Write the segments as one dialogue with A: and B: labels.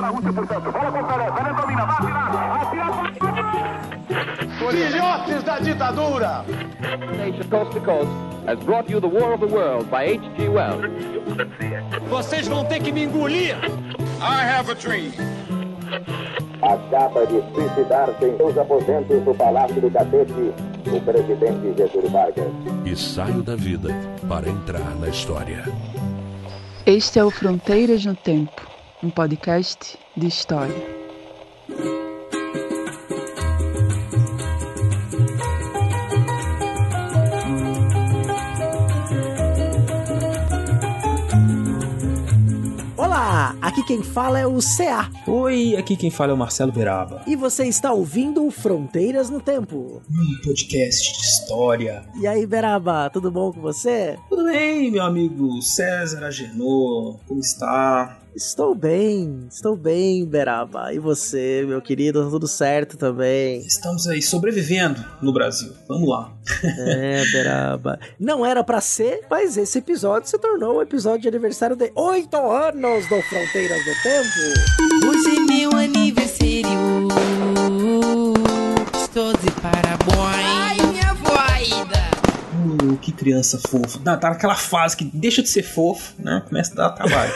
A: na Rússia, portanto. Bola com o Pelé. Pelé domina. Vai atirar. Atira.
B: Filhotes da ditadura!
C: Nation Coast to Coast has brought you The War of the World by H.G. Wells.
B: Vocês vão ter que me engolir!
A: I have a dream.
D: acaba de suicidar-se em seus aposentos do Palácio do Catete, o presidente Getúlio Vargas.
E: E saio da vida para entrar na história.
F: Este é o Fronteiras no Tempo, um podcast de história.
G: Olá, aqui quem fala é o CA.
H: Oi, aqui quem fala é o Marcelo Beraba.
G: E você está ouvindo o Fronteiras no Tempo.
H: Um podcast de história.
G: E aí, Beraba, tudo bom com você?
H: Tudo bem, meu amigo César Agenor? Como está?
G: Estou bem, estou bem, Beraba. E você, meu querido, tá tudo certo também?
H: Estamos aí sobrevivendo no Brasil. Vamos lá.
G: É, Beraba. Não era pra ser, mas esse episódio se tornou o episódio de aniversário de oito anos do Fronteiras do Tempo.
I: Hoje é meu aniversário. Estou de parabéns. Voida.
H: Uh, que criança fofa. Tá, tá naquela fase que deixa de ser fofo, né? Começa a dar trabalho.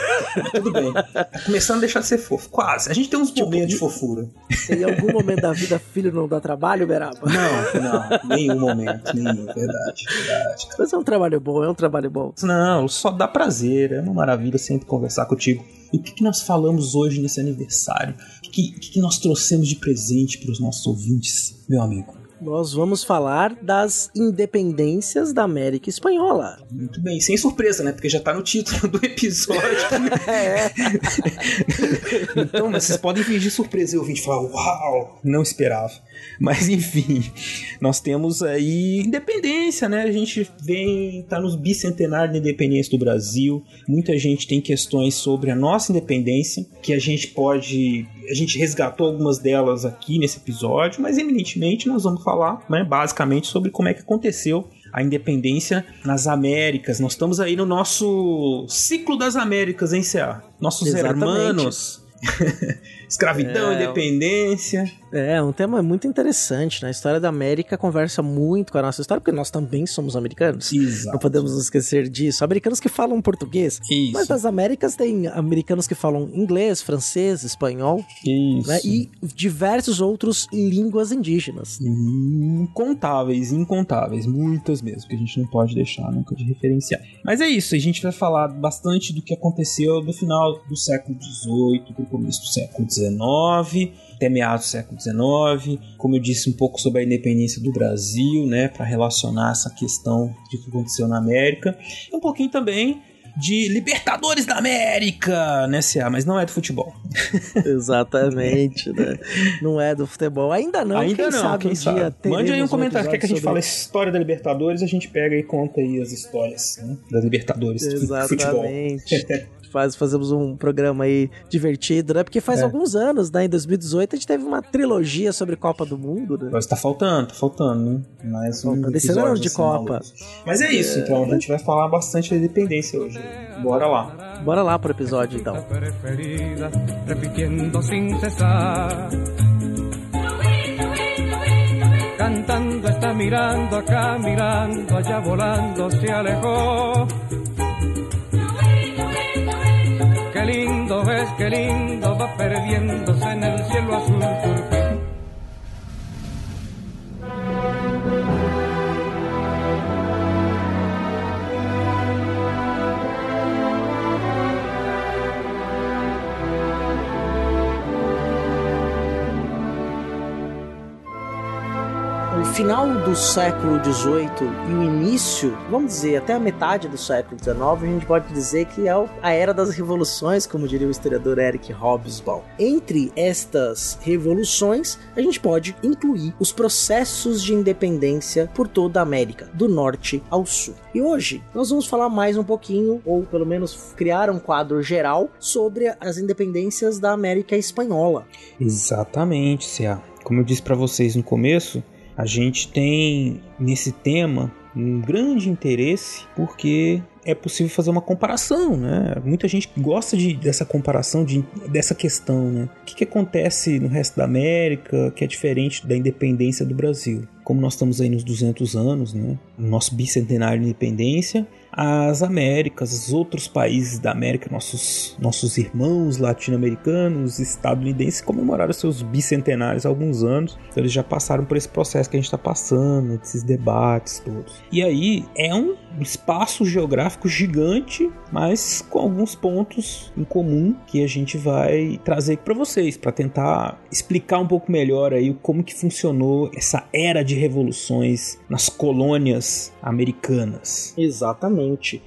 H: Tudo bem. Tá começando a deixar de ser fofo. Quase. A gente tem uns momentos de fofura.
G: Em algum momento da vida, filho não dá trabalho, Beraba?
H: Não, não. Nenhum momento. Nenhum. Verdade, verdade.
G: Mas é um trabalho bom, é um trabalho bom.
H: Não, só dá prazer. É uma maravilha sempre conversar contigo. E o que, que nós falamos hoje nesse aniversário? O que, que, que nós trouxemos de presente para os nossos ouvintes, meu amigo?
G: Nós vamos falar das independências da América Espanhola.
H: Muito bem, sem surpresa, né? Porque já tá no título do episódio.
G: É.
H: então, vocês podem fingir surpresa e ouvinte falar, uau, não esperava. Mas enfim, nós temos aí independência, né? A gente vem, tá nos bicentenário da independência do Brasil. Muita gente tem questões sobre a nossa independência, que a gente pode. A gente resgatou algumas delas aqui nesse episódio, mas eminentemente nós vamos falar, né, basicamente, sobre como é que aconteceu a independência nas Américas. Nós estamos aí no nosso ciclo das Américas, hein, CA? Nossos
G: Exatamente.
H: hermanos. Escravidão,
G: É.
H: independência.
G: É, um tema muito interessante, né? A história da América conversa muito com a nossa história, porque nós também somos americanos. Não
H: Exato.
G: podemos nos esquecer disso. Americanos que falam português.
H: Isso.
G: Mas nas Américas tem americanos que falam inglês, francês, espanhol,
H: Isso.
G: né? E diversos outros línguas indígenas.
H: Incontáveis, incontáveis, muitas mesmo, que a gente não pode deixar nunca de referenciar. Mas é isso, a gente vai falar bastante do que aconteceu do final do século XVIII para o começo do século XIX, até meados do século XIX. Como eu disse, um pouco sobre a independência do Brasil, né, para relacionar essa questão de que aconteceu na América. E um pouquinho também de Libertadores da América, né, CA, mas não é do futebol.
G: Exatamente, né? Não é do futebol. Ainda não,
H: Ainda
G: quem
H: não,
G: sabe
H: quem sabe.
G: dia
H: Mande aí um comentário. Quer que a gente
G: episódio
H: fale a
G: sobre
H: história da Libertadores? A gente pega e conta aí as histórias né, da Libertadores do futebol.
G: Faz, fazemos um programa aí divertido, né? Porque faz
H: É.
G: alguns anos, né? Em 2018 a gente teve uma trilogia sobre Copa do Mundo, né?
H: Mas tá faltando, tá faltando, né? Mais um
G: Faltando. Esse ano
H: episódio
G: de
H: assim,
G: Copa.
H: maluco. Mas é isso, então. A gente vai falar bastante da independência hoje. Bora lá.
G: Bora lá pro episódio então.
J: Cantando está mirando acá, mirando allá, volando se alejó. Ves, qué lindo va perdiéndose en el cielo azul turquí.
G: Final do século XVIII e o início, vamos dizer, até a metade do século XIX, a gente pode dizer que é a era das revoluções, como diria o historiador Eric Hobsbawm. Entre estas revoluções, a gente pode incluir os processos de independência por toda a América, do norte ao sul. E hoje nós vamos falar mais um pouquinho, ou pelo menos criar um quadro geral sobre as independências da América Espanhola.
H: Exatamente, CA. Como eu disse pra vocês no começo, a gente tem nesse tema um grande interesse porque é possível fazer uma comparação, né? Muita gente gosta de, dessa comparação, de, dessa questão, né? O que, que acontece no resto da América que é diferente da independência do Brasil? Como nós estamos aí nos 200 anos, né? No nosso bicentenário de independência, as Américas, os outros países da América, nossos, nossos irmãos latino-americanos, estadunidenses, comemoraram seus bicentenários há alguns anos. Então eles já passaram por esse processo que a gente está passando, esses debates todos. E aí é um espaço geográfico gigante, mas com alguns pontos em comum que a gente vai trazer para vocês, para tentar explicar um pouco melhor aí como que funcionou essa era de revoluções nas colônias americanas.
G: Exatamente.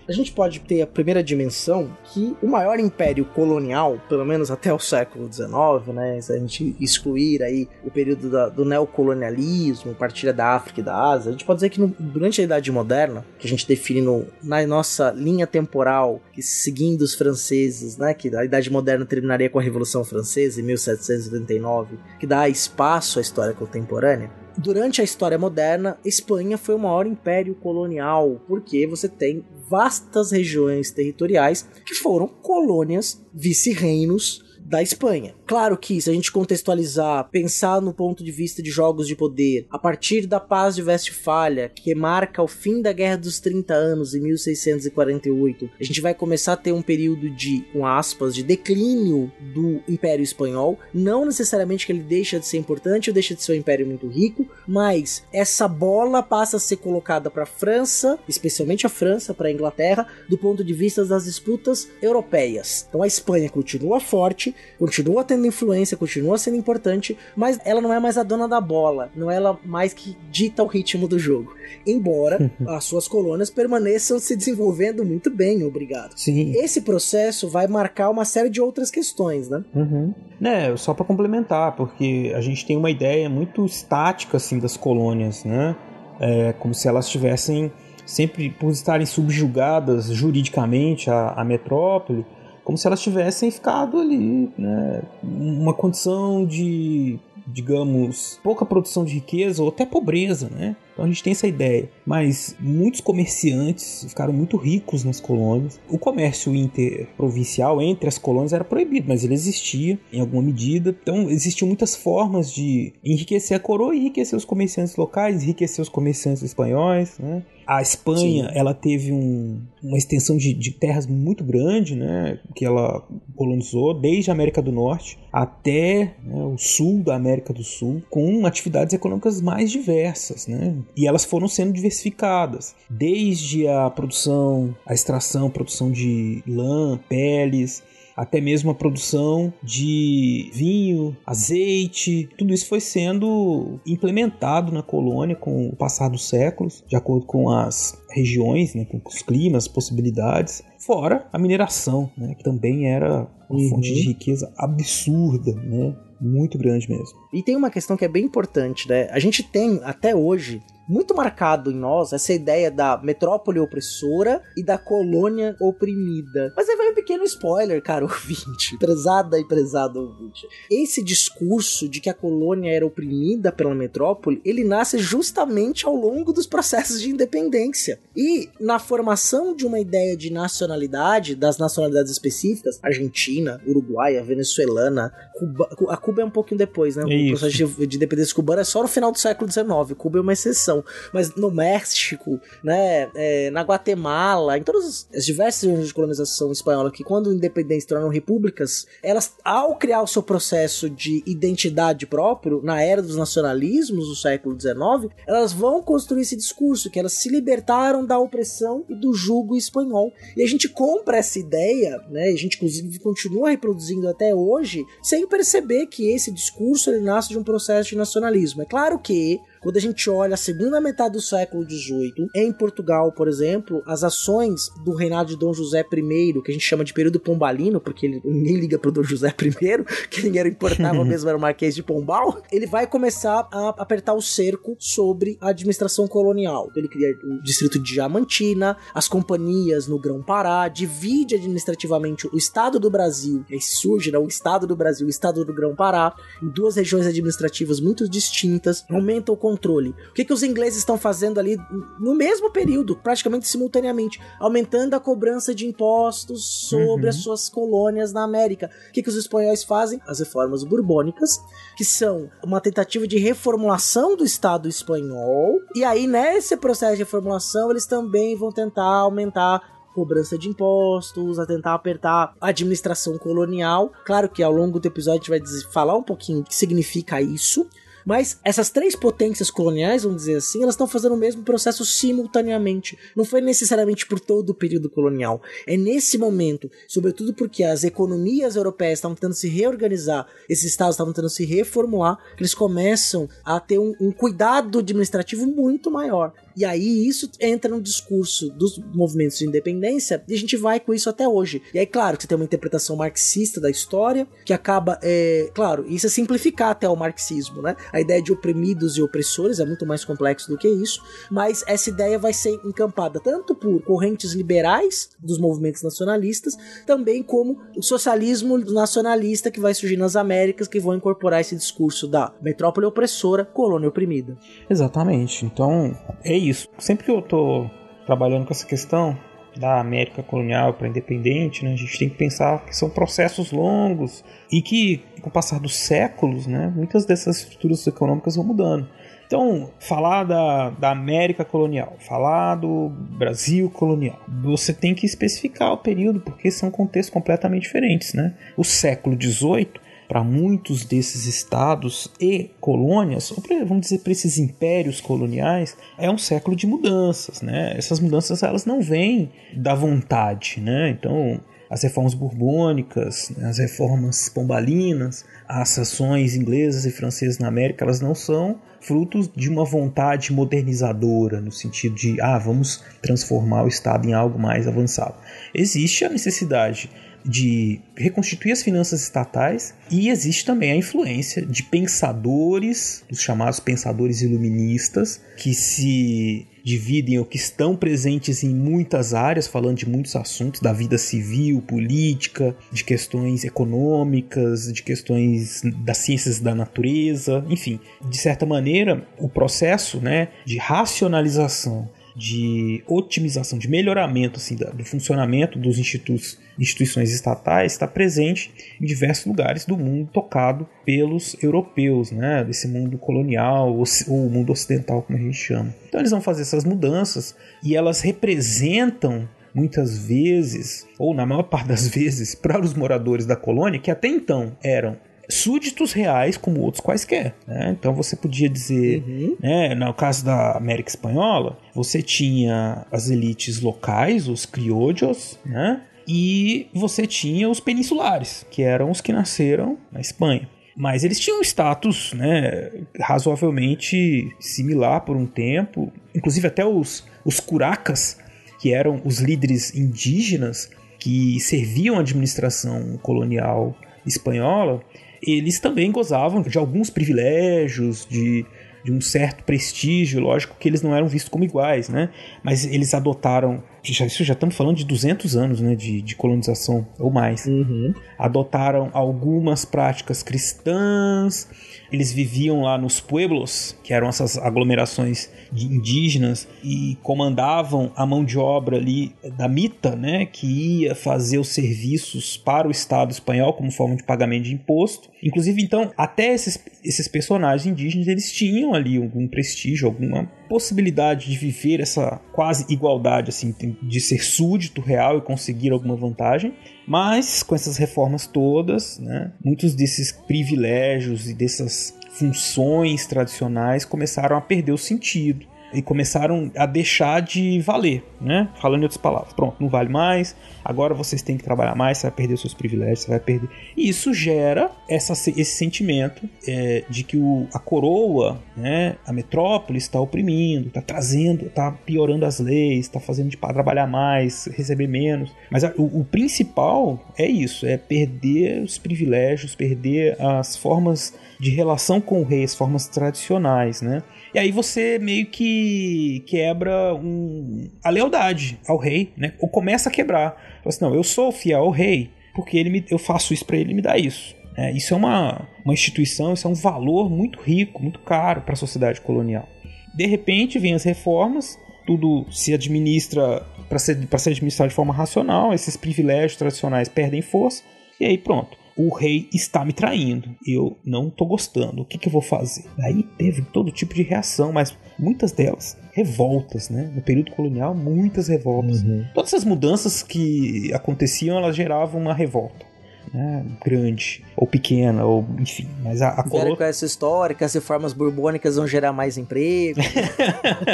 G: A gente pode ter a primeira dimensão que o maior império colonial, pelo menos até o século XIX, né, se a gente excluir aí o período da, do neocolonialismo, partilha da África e da Ásia, a gente pode dizer que no, durante a Idade Moderna, que a gente define no, na nossa linha temporal, que seguindo os franceses, né, que a Idade Moderna terminaria com a Revolução Francesa em 1789, que dá espaço à história contemporânea, durante a história moderna, Espanha foi o maior império colonial, porque você tem vastas regiões territoriais que foram colônias, vice-reinos da Espanha. Claro que, se a gente contextualizar, pensar no ponto de vista de jogos de poder, a partir da Paz de Westfália, que marca o fim da Guerra dos 30 Anos, em 1648, a gente vai começar a ter um período de, com aspas, de declínio do Império Espanhol. Não necessariamente que ele deixa de ser importante ou deixa de ser um império muito rico, mas essa bola passa a ser colocada para a França, especialmente a França, para a Inglaterra, do ponto de vista das disputas europeias. Então a Espanha continua forte, continua tendo influência, continua sendo importante, mas ela não é mais a dona da bola, não é ela mais que dita o ritmo do jogo. Embora as suas colônias permaneçam se desenvolvendo muito bem, obrigado.
H: Sim.
G: Esse processo vai marcar uma série de outras questões, né?
H: Uhum. Né, só para complementar, porque a gente tem uma ideia muito estática assim das colônias, né? É, como se elas tivessem sempre por estarem subjugadas juridicamente à, à metrópole, como se elas tivessem ficado ali, né? Uma condição de, digamos, pouca produção de riqueza ou até pobreza, né? Então a gente tem essa ideia. Mas muitos comerciantes ficaram muito ricos nas colônias. O comércio interprovincial entre as colônias era proibido, mas ele existia em alguma medida. Então existiam muitas formas de enriquecer a coroa e enriquecer os comerciantes locais, enriquecer os comerciantes espanhóis, né? A Espanha, Sim. ela teve um, uma extensão de, de, terras muito grande, né, que ela colonizou desde a América do Norte até né, o sul da América do Sul, com atividades econômicas mais diversas, né, e elas foram sendo diversificadas, desde a produção, a extração, produção de lã, peles, até mesmo a produção de vinho, azeite, tudo isso foi sendo implementado na colônia com o passar dos séculos, de acordo com as regiões, né, com os climas, possibilidades. Fora a mineração, né, que também era uma uhum. fonte de riqueza absurda, né, muito grande mesmo.
G: E tem uma questão que é bem importante, né? A gente tem até hoje muito marcado em nós essa ideia da metrópole opressora e da colônia oprimida. Mas aí vai um pequeno spoiler, cara, ouvinte. Prezada e prezado ouvinte. Esse discurso de que a colônia era oprimida pela metrópole, ele nasce justamente ao longo dos processos de independência. E na formação de uma ideia de nacionalidade, das nacionalidades específicas, Argentina, Uruguaia, Venezuelana, Cuba, a Cuba é um pouquinho depois, né? O
H: Isso.
G: processo de, de independência cubana é só no final do século XIX. Cuba é uma exceção mas no México, né, é, na Guatemala, em todas as diversas regiões de colonização espanhola que quando independentes se tornaram repúblicas, elas ao criar o seu processo de identidade próprio na era dos nacionalismos do século XIX, elas vão construir esse discurso que elas se libertaram da opressão e do jugo espanhol. E a gente compra essa ideia, né, a gente inclusive continua reproduzindo até hoje, sem perceber que esse discurso ele nasce de um processo de nacionalismo. É claro que quando a gente olha a segunda metade do século XVIII, em Portugal, por exemplo, as ações do reinado de Dom José I, que a gente chama de período pombalino, porque ele ninguém liga pro Dom José I, quem era importava mesmo era o Marquês de Pombal, ele vai começar a apertar o cerco sobre a administração colonial. Ele cria o distrito de Diamantina, as companhias no Grão-Pará, divide administrativamente o estado do Brasil, e aí surge né, o estado do Brasil e o estado do Grão-Pará, em duas regiões administrativas muito distintas, aumenta o controle. O que, que os ingleses estão fazendo ali no mesmo período, praticamente simultaneamente, aumentando a cobrança de impostos sobre
H: Uhum.
G: as suas colônias na América. O que, que os espanhóis fazem? As reformas borbônicas, que são uma tentativa de reformulação do Estado espanhol. E aí, nesse processo de reformulação, eles também vão tentar aumentar cobrança de impostos, a tentar apertar a administração colonial. Claro que ao longo do episódio a gente vai falar um pouquinho o que significa isso. Mas essas três potências coloniais, vamos dizer assim, elas estão fazendo o mesmo processo simultaneamente. Não foi necessariamente por todo o período colonial. É nesse momento, sobretudo porque as economias europeias estavam tentando se reorganizar, esses estados estavam tentando se reformular, que eles começam a ter um, um cuidado administrativo muito maior. E aí isso entra no discurso dos movimentos de independência e a gente vai com isso até hoje. E aí, claro, que você tem uma interpretação marxista da história, que acaba, é, claro, isso é simplificar até o marxismo, né? A ideia de oprimidos e opressores é muito mais complexo do que isso, mas essa ideia vai ser encampada tanto por correntes liberais dos movimentos nacionalistas, também como o socialismo nacionalista que vai surgir nas Américas, que vão incorporar esse discurso da metrópole opressora, colônia oprimida.
H: Exatamente. Então, é isso. Sempre que eu tô trabalhando com essa questão da América colonial para independente, né, a gente tem que pensar que são processos longos e que, com o passar dos séculos, né, muitas dessas estruturas econômicas vão mudando. Então, falar da, da América colonial, falar do Brasil colonial, você tem que especificar o período, porque são contextos completamente diferentes. Né? O século XVIII para muitos desses estados e colônias, ou pra, vamos dizer para esses impérios coloniais, é um século de mudanças, né? Essas mudanças elas não vêm da vontade, né? Então as reformas borbônicas, as reformas pombalinas, as ações inglesas e francesas na América, elas não são frutos de uma vontade modernizadora, no sentido de, ah, vamos transformar o Estado em algo mais avançado. Existe a necessidade de reconstituir as finanças estatais e existe também a influência de pensadores, os chamados pensadores iluministas, que se dividem ou que estão presentes em muitas áreas, falando de muitos assuntos da vida civil, política, de questões econômicas, de questões das ciências da natureza, enfim, de certa maneira, o processo, né, de racionalização de otimização, de melhoramento assim, do funcionamento dos institutos, instituições estatais está presente em diversos lugares do mundo tocado pelos europeus, né, desse mundo colonial ou mundo ocidental, como a gente chama. Então eles vão fazer essas mudanças e elas representam muitas vezes, ou na maior parte das vezes, para os moradores da colônia, que até então eram súditos reais como outros quaisquer. Né? Então você podia dizer, uhum. né, no caso da América Espanhola, você tinha as elites locais, os criollos, né? e você tinha os peninsulares, que eram os que nasceram na Espanha. Mas eles tinham um status né, razoavelmente similar por um tempo, inclusive até os, os curacas, que eram os líderes indígenas que serviam a administração colonial espanhola, eles também gozavam de alguns privilégios, de, de um certo prestígio, lógico que eles não eram vistos como iguais, né? Mas eles adotaram, já, isso já estamos falando de 200 anos né, de, de colonização ou mais.
G: Uhum.
H: Adotaram algumas práticas cristãs, eles viviam lá nos pueblos, que eram essas aglomerações de indígenas, e comandavam a mão de obra ali da mita, né, que ia fazer os serviços para o Estado espanhol como forma de pagamento de imposto. Inclusive, então, até esses, esses personagens indígenas, eles tinham ali algum prestígio, alguma possibilidade de viver essa quase igualdade, assim, de ser súdito real e conseguir alguma vantagem. Mas com essas reformas todas, né, muitos desses privilégios e dessas funções tradicionais começaram a perder o sentido e começaram a deixar de valer, né? Falando em outras palavras, pronto, não vale mais. Agora vocês têm que trabalhar mais, você vai perder os seus privilégios, você vai perder. E isso gera essa, esse sentimento é, de que o, a coroa, né, a metrópole está oprimindo, está trazendo, está piorando as leis, está fazendo de trabalhar mais, receber menos. Mas a, o, o principal é isso, é perder os privilégios, perder as formas de relação com o rei, as formas tradicionais, né? E aí você meio que quebra um, a lealdade ao rei, né? Ou começa a quebrar. Fala assim, não, eu sou fiel ao rei, porque ele me, eu faço isso para ele, ele me dá isso. É, isso é uma, uma instituição, isso é um valor muito rico, muito caro para a sociedade colonial. De repente, vêm as reformas, tudo se administra para ser, ser administrado de forma racional, esses privilégios tradicionais perdem força, e aí pronto. O rei está me traindo. Eu não estou gostando. O que, que eu vou fazer? Aí teve todo tipo de reação, mas muitas delas revoltas, né? No período colonial, muitas revoltas. Uhum. Todas essas mudanças que aconteciam, elas geravam uma revolta né, grande ou pequena, ou enfim. Mas a, a
G: colo... com essa história que as reformas borbônicas vão gerar mais emprego.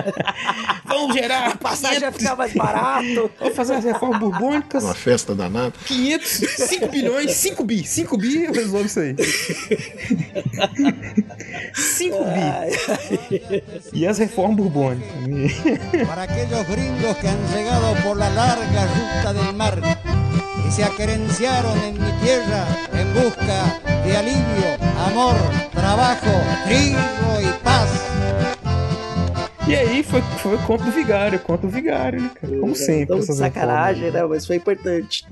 H: vão gerar.
G: A passagem 500... vai ficar mais barato.
H: Vamos fazer as reformas borbônicas.
K: Uma festa danada.
H: 500, 5 bilhões, 5 bi. 5 bi eu resolvo isso aí. 5 bi. E as reformas borbônicas.
L: Para aqueles gringos que han chegado por la larga ruta del mar se aquerenciaron en mi tierra en busca de alivio, amor, trabajo, trigo y paz.
H: E aí foi, foi conto do vigário, conto do vigário, né, cara? Como sempre.
G: Então, essas sacanagem, né? Mas foi importante.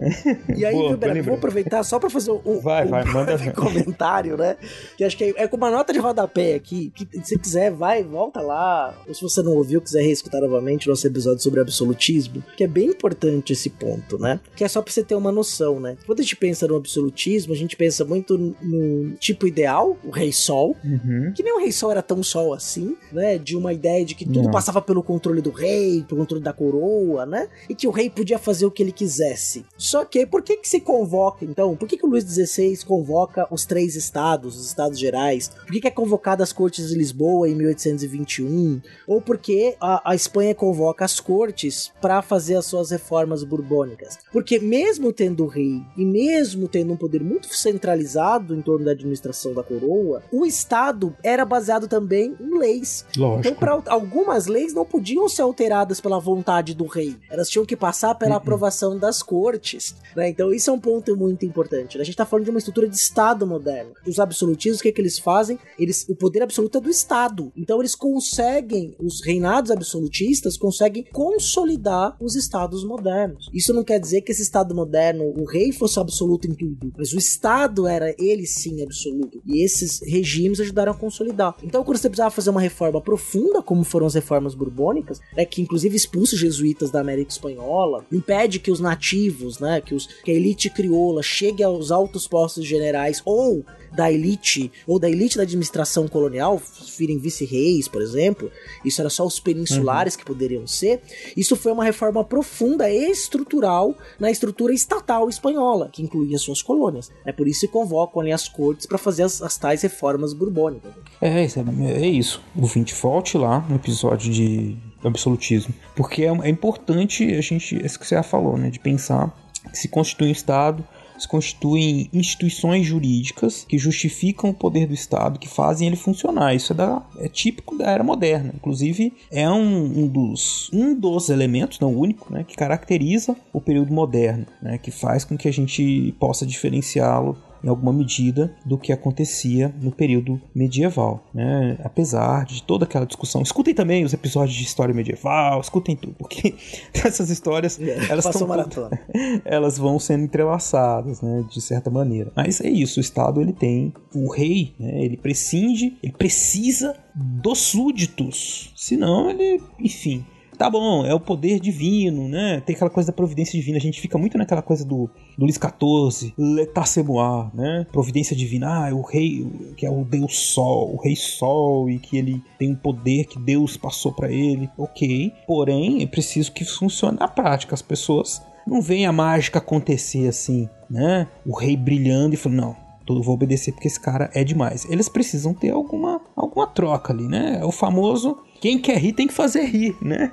G: E aí, Boa, vou aproveitar só pra fazer um,
H: vai,
G: um,
H: vai, manda
G: comentário, né? Que acho que é, é com uma nota de rodapé aqui. Que se quiser, vai, volta lá. Ou se você não ouviu, quiser reescutar novamente o nosso episódio sobre absolutismo, que é bem importante esse ponto, né? Que é só pra você ter uma noção, né? Quando a gente pensa no absolutismo, a gente pensa muito no tipo ideal, o rei sol,
H: uhum.
G: que nem o rei sol era tão sol assim, né? De uma ideia de que tudo Não. passava pelo controle do rei, pelo controle da coroa, né? E que o rei podia fazer o que ele quisesse. Só que por que que se convoca, então? Por que que o Luís XVI convoca os três estados, os estados gerais? Por que que é convocada as cortes de Lisboa em 1821? Ou porque a, a Espanha convoca as cortes para fazer as suas reformas borbônicas? Porque mesmo tendo o rei e mesmo tendo um poder muito centralizado em torno da administração da coroa, o estado era baseado também em leis.
H: Lógico.
G: Então, para algumas leis não podiam ser alteradas pela vontade do rei. Elas tinham que passar pela uhum. aprovação das cortes. Né? Então isso é um ponto muito importante. A gente está falando de uma estrutura de Estado moderno. Os absolutistas, o que, é que eles fazem? Eles, o poder absoluto é do Estado. Então eles conseguem, os reinados absolutistas conseguem consolidar os Estados modernos. Isso não quer dizer que esse Estado moderno, o rei fosse absoluto em tudo, mas o Estado era ele sim absoluto. E esses regimes ajudaram a consolidar. Então quando você precisava fazer uma reforma profunda, como foram as reformas reformas borbônicas, né, que inclusive expulsa os jesuítas da América Espanhola, impede que os nativos, né, que, os, que a elite crioula chegue aos altos postos generais ou da elite ou da elite da administração colonial, virem vice-reis, por exemplo, isso era só os peninsulares uhum. que poderiam ser. Isso foi uma reforma profunda e estrutural na estrutura estatal espanhola, que incluía suas colônias. É por isso que convocam ali as cortes para fazer as, as, tais reformas borbônicas.
H: É, é, é isso. O 20 volte lá no episódio de absolutismo, porque é, é importante a gente, isso que você já falou, né, de pensar que se constitui um Estado constituem instituições jurídicas que justificam o poder do Estado, que fazem ele funcionar. Isso é, da, é típico da era moderna. Inclusive, é um, um, dos, um dos elementos, não o único, né, que caracteriza o período moderno, né, que faz com que a gente possa diferenciá-lo em alguma medida do que acontecia no período medieval, né? Apesar de toda aquela discussão. Escutem também os episódios de história medieval, escutem tudo, porque essas histórias é, elas estão elas vão sendo entrelaçadas, né, de certa maneira. Mas é isso, o Estado ele tem o rei, né, ele prescinde, ele precisa dos súditos, senão ele, enfim, tá bom, é o poder divino, né? Tem aquela coisa da providência divina. A gente fica muito naquela coisa do, do Luís XIV, moi, né? Providência divina, ah, é o rei, que é o Deus Sol, o Rei Sol, e que ele tem um poder que Deus passou para ele. Ok, porém, é preciso que funcione na prática. As pessoas não veem a mágica acontecer assim, né? O rei brilhando e falando, não, eu vou obedecer porque esse cara é demais. Eles precisam ter alguma, alguma troca ali, né? É o famoso quem quer rir tem que fazer rir, né?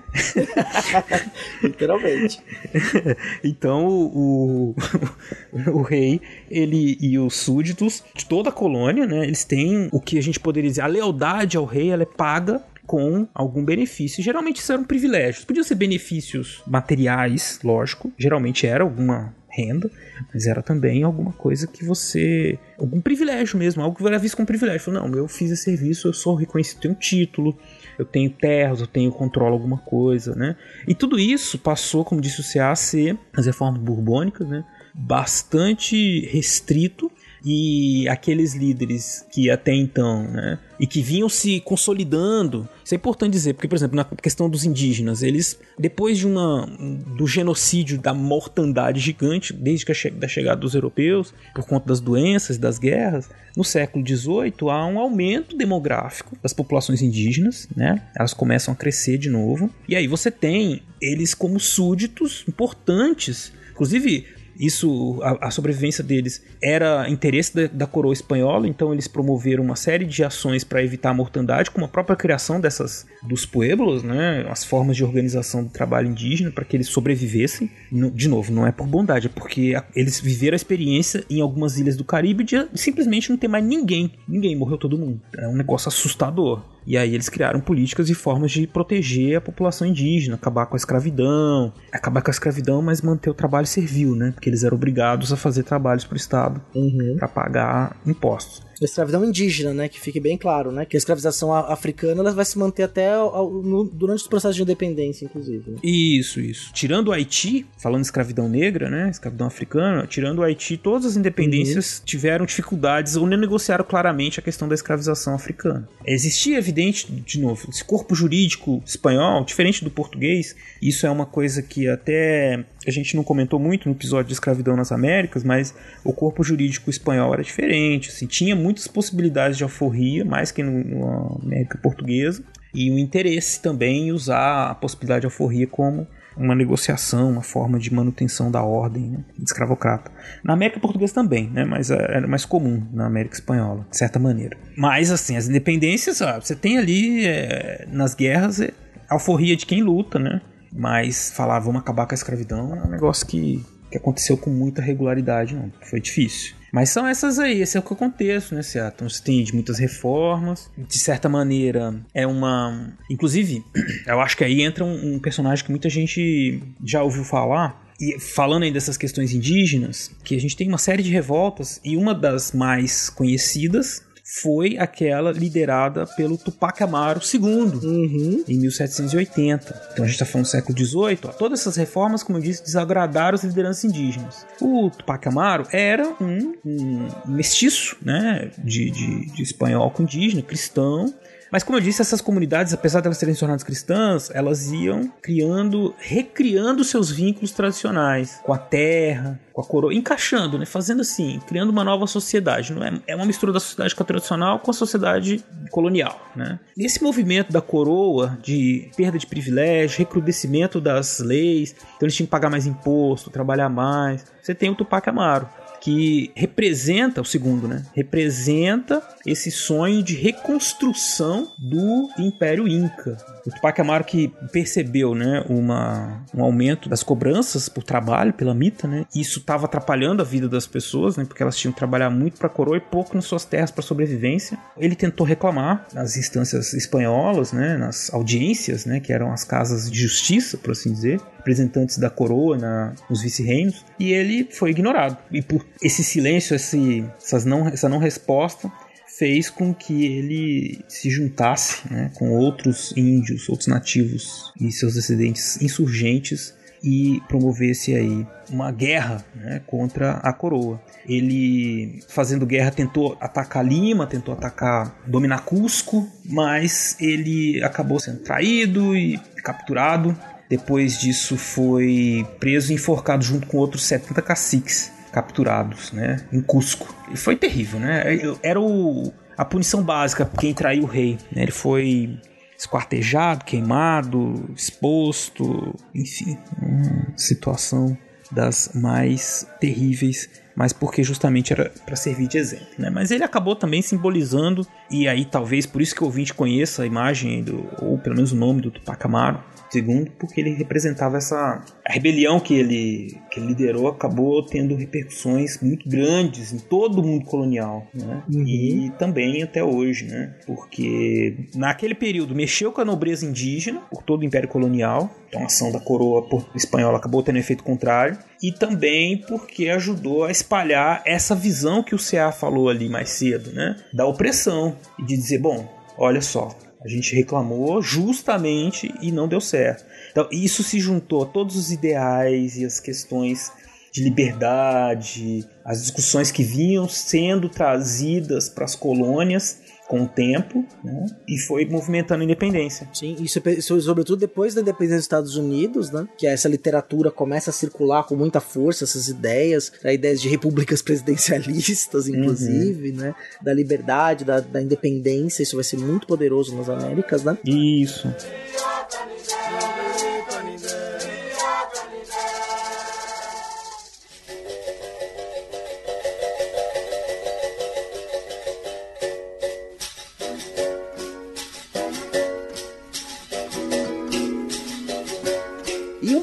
G: Literalmente.
H: então o, o, rei, ele e os súditos de toda a colônia, né? Eles têm o que a gente poderia dizer, a lealdade ao rei, ela é paga com algum benefício. Geralmente isso eram privilégios. Podiam ser benefícios materiais, lógico. Geralmente era alguma renda, mas era também alguma coisa que você. algum privilégio mesmo, algo que era visto como privilégio. Não, eu fiz esse serviço, eu sou reconhecido, tenho título, eu tenho terras, eu tenho controlo alguma coisa, né? E tudo isso passou, como disse o CA, a ser as reformas borbônicas, né? Bastante restrito e aqueles líderes que até então, né, e que vinham se consolidando. Isso é importante dizer, porque, por exemplo, na questão dos indígenas, eles, depois de uma do genocídio, da mortandade gigante, desde que a da chegada dos europeus, por conta das doenças, das guerras, no século XVIII há um aumento demográfico das populações indígenas, né? Elas começam a crescer de novo. E aí você tem eles como súditos importantes. Inclusive, isso, a, a, sobrevivência deles era interesse da, da, coroa espanhola, então eles promoveram uma série de ações para evitar a mortandade, como a própria criação dessas dos pueblos, né, as formas de organização do trabalho indígena para que eles sobrevivessem. No, de novo, não é por bondade, é porque a, eles viveram a experiência em algumas ilhas do Caribe de simplesmente não ter mais ninguém, ninguém morreu todo mundo. É um negócio assustador. E aí eles criaram políticas e formas de proteger a população indígena, acabar com a escravidão, acabar com a escravidão, mas manter o trabalho servil, né? Porque eles eram obrigados a fazer trabalhos para o Estado
G: uhum.
H: para pagar impostos
G: escravidão indígena, né? Que fique bem claro, né? Que a escravização africana ela vai se manter até ao, no, durante os processos de independência, inclusive. Né?
H: Isso, isso. Tirando o Haiti, falando de escravidão negra, né? Escravidão africana, tirando o Haiti, todas as independências uhum. tiveram dificuldades ou nem negociaram claramente a questão da escravização africana. Existia, evidente, de novo, esse corpo jurídico espanhol, diferente do português, isso é uma coisa que até a gente não comentou muito no episódio de escravidão nas Américas, mas o corpo jurídico espanhol era diferente, assim, tinha muitas possibilidades de alforria, mais que na América Portuguesa, e o interesse também em usar a possibilidade de alforria como uma negociação, uma forma de manutenção da ordem né, escravocrata. Na América Portuguesa também, né, mas é, era mais comum na América Espanhola, de certa maneira. Mas, assim, as independências, ó, você tem ali é, nas guerras é, alforria de quem luta, né? Mas falar vamos acabar com a escravidão é um negócio que, que aconteceu com muita regularidade, não. Foi difícil. Mas são essas aí, esse é o que eu contexto, né? Então você tem de muitas reformas, de certa maneira é uma. Inclusive, eu acho que aí entra um, um personagem que muita gente já ouviu falar, e falando aí dessas questões indígenas, que a gente tem uma série de revoltas e uma das mais conhecidas foi aquela liderada pelo Tupac Amaru II,
G: uhum.
H: em 1780. Então a gente está falando do século XVIII. Ó, todas essas reformas, como eu disse, desagradaram as lideranças indígenas. O Tupac Amaru era um, um mestiço, né, de, de, de espanhol com indígena, cristão, mas como eu disse, essas comunidades, apesar de elas serem tornadas cristãs, elas iam criando, recriando seus vínculos tradicionais com a terra, com a coroa, encaixando, né? Fazendo assim, criando uma nova sociedade. Não é, é uma mistura da sociedade tradicional com a sociedade colonial, né? Esse movimento da coroa de perda de privilégio, recrudescimento das leis, então eles tinham que pagar mais imposto, trabalhar mais. Você tem o Tupac Amaro que representa, o segundo, né? Representa esse sonho de reconstrução do Império Inca. O Tupac Amaru que percebeu, né, uma, um aumento das cobranças por trabalho pela mita, né? Isso estava atrapalhando a vida das pessoas, né? Porque elas tinham que trabalhar muito para a coroa e pouco nas suas terras para sobrevivência. Ele tentou reclamar nas instâncias espanholas, né, nas audiências, né, que eram as casas de justiça, por assim dizer, representantes da coroa na, nos vice-reinos, e ele foi ignorado. E por esse silêncio, esse, essas não, essa não resposta, fez com que ele se juntasse né, com outros índios, outros nativos e seus descendentes insurgentes e promovesse aí uma guerra né, contra a coroa. Ele, fazendo guerra, tentou atacar Lima, tentou atacar, dominar Cusco, mas ele acabou sendo traído e capturado. Depois disso, foi preso e enforcado junto com outros 70 caciques capturados, né, em Cusco. E foi terrível, né? Era o, a punição básica quem traiu o rei. Né? Ele foi esquartejado, queimado, exposto, enfim, uma situação das mais terríveis, mas porque justamente era para servir de exemplo, né? Mas ele acabou também simbolizando e aí talvez por isso que o ouvinte conheça a imagem do ou pelo menos o nome do Tupac Amaru, Segundo, porque ele representava essa a rebelião que ele, que ele liderou acabou tendo repercussões muito grandes em todo o mundo colonial, né? Uhum. E também até hoje, né? Porque naquele período mexeu com a nobreza indígena por todo o Império Colonial, então a ação da coroa espanhola acabou tendo efeito contrário, e também porque ajudou a espalhar essa visão que o CA falou ali mais cedo, né? Da opressão e de dizer, bom, olha só, a gente reclamou justamente e não deu certo. Então, isso se juntou a todos os ideais e as questões de liberdade, as discussões que vinham sendo trazidas para as colônias com o tempo, né? E foi movimentando a independência.
G: Sim, isso, isso sobretudo depois da independência dos Estados Unidos, né? Que essa literatura começa a circular com muita força, essas ideias, a ideias de repúblicas presidencialistas, inclusive, uhum. né? Da liberdade, da, da independência, isso vai ser muito poderoso nas Américas, né?
H: Isso.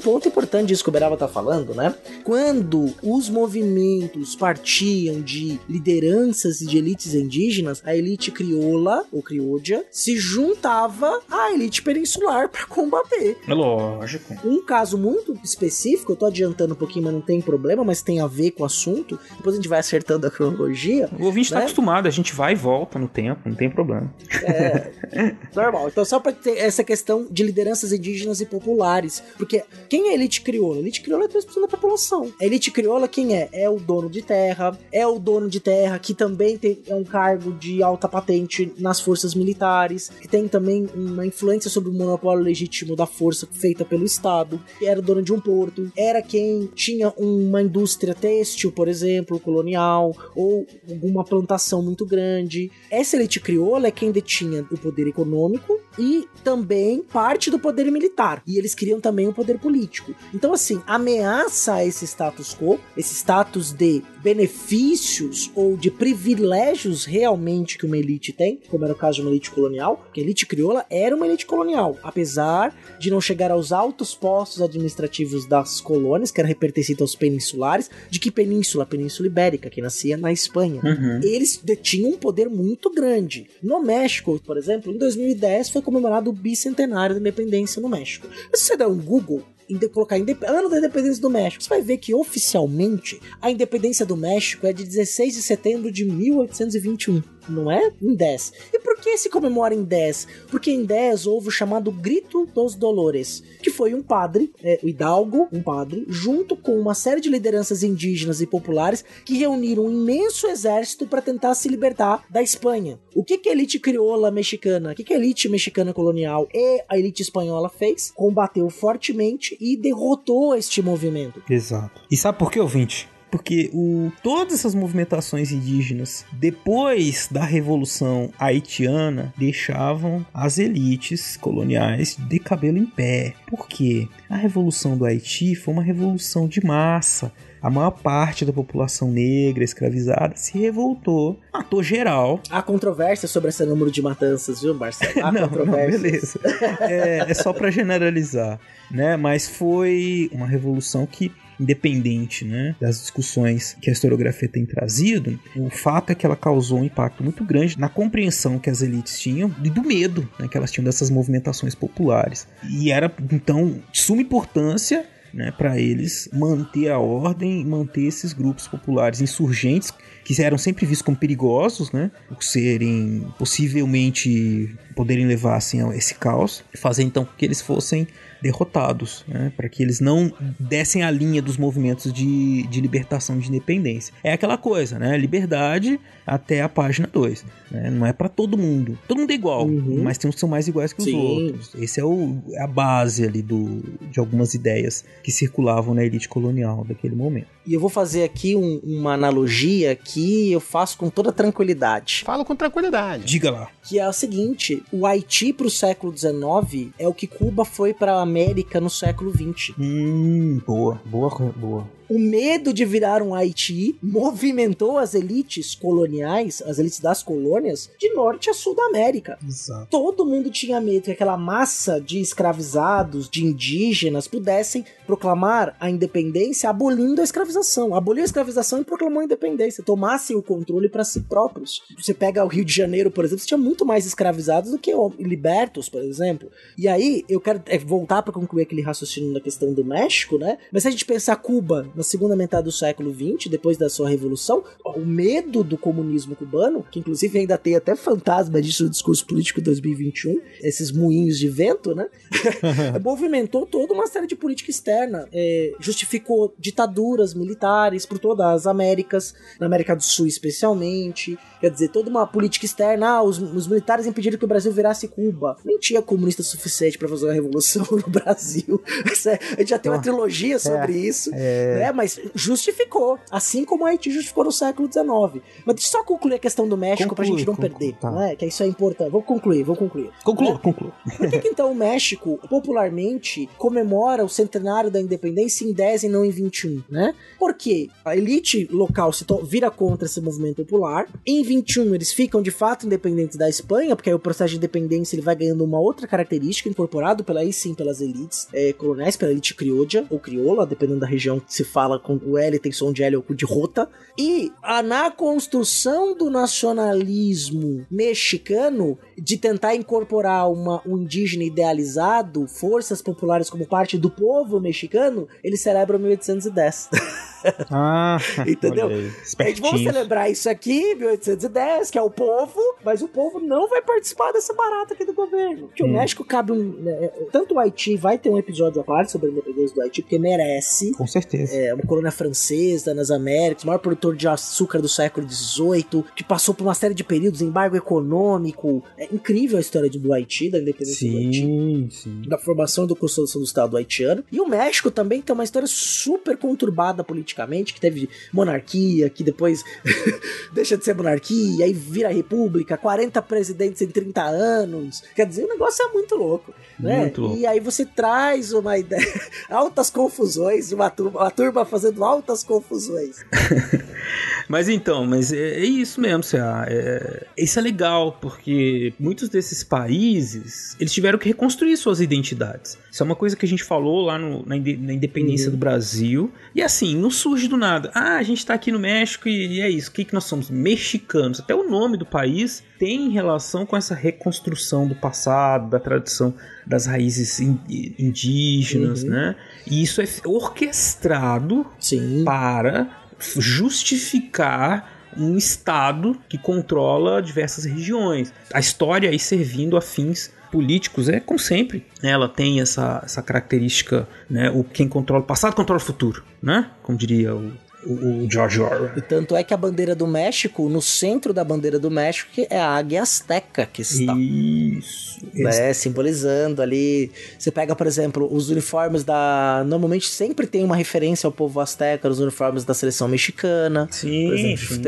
G: Ponto importante disso que o Beraba tá falando, né? Quando os movimentos partiam de lideranças e de elites indígenas, a elite crioula, ou crioudia, se juntava à elite peninsular para combater.
H: É lógico.
G: Um caso muito específico, eu tô adiantando um pouquinho, mas não tem problema, mas tem a ver com o assunto. Depois a gente vai acertando a cronologia.
H: O ouvinte tá né? tá acostumado, a gente vai e volta no tempo, não tem problema.
G: É, normal. Então, só para ter essa questão de lideranças indígenas e populares. Porque quem é a elite crioula? A elite crioula é 3% da população. A elite crioula quem é? É o dono de terra, é o dono de terra que também tem é um cargo de alta patente nas forças militares, que tem também uma influência sobre o monopólio legítimo da força feita pelo Estado, era dono de um porto, era quem tinha uma indústria têxtil, por exemplo, colonial, ou alguma plantação muito grande. Essa elite crioula é quem detinha o poder econômico e também parte do poder militar. E eles queriam também o poder político. Então, assim, ameaça esse status quo, esse status de benefícios ou de privilégios realmente que uma elite tem, como era o caso de uma elite colonial, que a elite crioula era uma elite colonial, apesar de não chegar aos altos postos administrativos das colônias, que era repertencido aos peninsulares, de que península? Península Ibérica, que nascia na Espanha. Uhum. Eles detinham um poder muito grande. No México, por exemplo, em 2010 foi comemorado o bicentenário da independência no México. Se você der um Google colocar ano da independência do México, você vai ver que oficialmente a independência do México é de 16 de setembro de 1821 não é? Em 10. E por que se comemora em 10? Porque em 10 houve o chamado Grito dos Dolores, que foi um padre, é, o Hidalgo, um padre, junto com uma série de lideranças indígenas e populares que reuniram um imenso exército para tentar se libertar da Espanha. O que, que a elite crioula mexicana, o que, que a elite mexicana colonial e a elite espanhola fez? Combateu fortemente e derrotou este movimento.
H: Exato. E sabe por que, ouvinte? Porque o, todas essas movimentações indígenas, depois da Revolução Haitiana, deixavam as elites coloniais de cabelo em pé. Por quê? A Revolução do Haiti foi uma revolução de massa a maior parte da população negra escravizada se revoltou, matou geral.
G: Há controvérsia sobre esse número de matanças, viu, Marcelo? Há
H: não, não, beleza. É, é só para generalizar, né? Mas foi uma revolução que independente né, das discussões que a historiografia tem trazido, o fato é que ela causou um impacto muito grande na compreensão que as elites tinham e do medo né, que elas tinham dessas movimentações populares. E era, então, de suma importância né, para eles manter a ordem, manter esses grupos populares insurgentes que eram sempre vistos como perigosos, né, por serem possivelmente poderem levar assim a esse caos, fazer então que eles fossem derrotados, né, para que eles não dessem a linha dos movimentos de, de libertação de independência. É aquela coisa, né? Liberdade até a página 2. Né? Não é para todo mundo. Todo mundo é igual, uhum. mas tem uns que são mais iguais que os Sim. outros. Esse é, o, é a base ali do, de algumas ideias que circulavam na elite colonial daquele momento.
G: E eu vou fazer aqui um, uma analogia que eu faço com toda tranquilidade.
H: Falo com tranquilidade.
G: Diga lá. Que é o seguinte: o Haiti para o século XIX é o que Cuba foi para a América no século XX.
H: Hum, boa, boa, boa.
G: O medo de virar um Haiti movimentou as elites coloniais, as elites das colônias, de norte a sul da América.
H: Exato.
G: Todo mundo tinha medo que aquela massa de escravizados, de indígenas, pudessem proclamar a independência abolindo a escravização. Aboliu a escravização e proclamou a independência. Tomassem o controle para si próprios. Você pega o Rio de Janeiro, por exemplo, você tinha muito mais escravizados do que libertos, por exemplo. E aí, eu quero é, voltar para concluir aquele raciocínio na questão do México, né? Mas se a gente pensar Cuba na segunda metade do século XX, depois da sua revolução, o medo do comunismo cubano, que inclusive ainda tem até fantasma disso no discurso político 2021, esses moinhos de vento, né? movimentou toda uma série de política externa, é, justificou ditaduras militares por todas as Américas, na América do Sul especialmente, quer dizer, toda uma política externa, ah, os, os militares impediram que o Brasil virasse Cuba. Nem tinha comunista suficiente para fazer uma revolução no Brasil. A gente já tem uma trilogia sobre isso,
H: é.
G: né? Mas justificou, assim como Haiti justificou no século XIX. Mas deixa eu só concluir a questão do México
H: Conclui,
G: pra gente não
H: conclui,
G: perder,
H: tá.
G: né? Que isso é importante. Vou concluir, vou concluir.
H: Conclua, conclua.
G: Por que, que então o México popularmente comemora o centenário da independência em 10 e não em 21, né? Porque a elite local se vira contra esse movimento popular. Em 21 eles ficam de fato independentes da Espanha, porque aí o processo de independência ele vai ganhando uma outra característica incorporado pela aí sim pelas elites eh, coloniais, pela elite criolla ou crioula, dependendo da região que se fala com o L tem som de L ou de rota. E a, na construção do nacionalismo mexicano de tentar incorporar uma, um indígena idealizado, forças populares como parte do povo mexicano, eles celebram 1810.
H: Ah,
G: Entendeu?
H: aí,
G: A gente
H: espertinho.
G: vamos celebrar isso aqui, 1810, que é o povo, mas o povo não vai participar dessa barata aqui do governo. O
H: Hum.
G: México cabe um. né, tanto o Haiti vai ter um episódio à parte sobre a independência do Haiti, porque merece.
H: Com certeza.
G: É uma colônia francesa nas Américas, o maior produtor de açúcar do século XVIII, que passou por uma série de períodos, embargo econômico. É incrível a história do Haiti, da independência do Haiti
H: Sim, sim.
G: da formação e da construção do Estado haitiano. E o México também tem uma história super conturbada politicamente, que teve monarquia, que depois deixa de ser monarquia, aí vira república, 40 presidentes em 30 anos. Quer dizer, o negócio é muito louco. Né?
H: Muito louco.
G: E aí você traz uma ideia, altas confusões, uma turma, uma turma fazendo altas confusões.
H: Mas então, mas é, é isso mesmo, Cea. É, isso é legal, porque muitos desses países, eles tiveram que reconstruir suas identidades. Isso é uma coisa que a gente falou lá no- na, na independência do Brasil. E assim, não surge do nada. Ah, a gente tá aqui no México e, e é isso. O que, que nós somos? Mexicanos. Até o nome do país tem relação com essa reconstrução do passado, da tradição das raízes in- indígenas,
G: Uhum.
H: né? E isso é orquestrado
G: Sim.
H: para justificar um estado que controla diversas regiões. A história aí servindo a fins políticos é como sempre. Ela tem essa, essa característica, né? O quem controla o passado controla o futuro, né? Como diria o, o, o George Orwell.
G: E tanto é que a bandeira do México, no centro da bandeira do México, é a águia azteca que está.
H: Isso.
G: né, simbolizando ali. Você pega, por exemplo, os uniformes da. Normalmente sempre tem uma referência ao povo azteca, os uniformes da seleção mexicana,
H: Sim,
G: por exemplo, de
H: sim.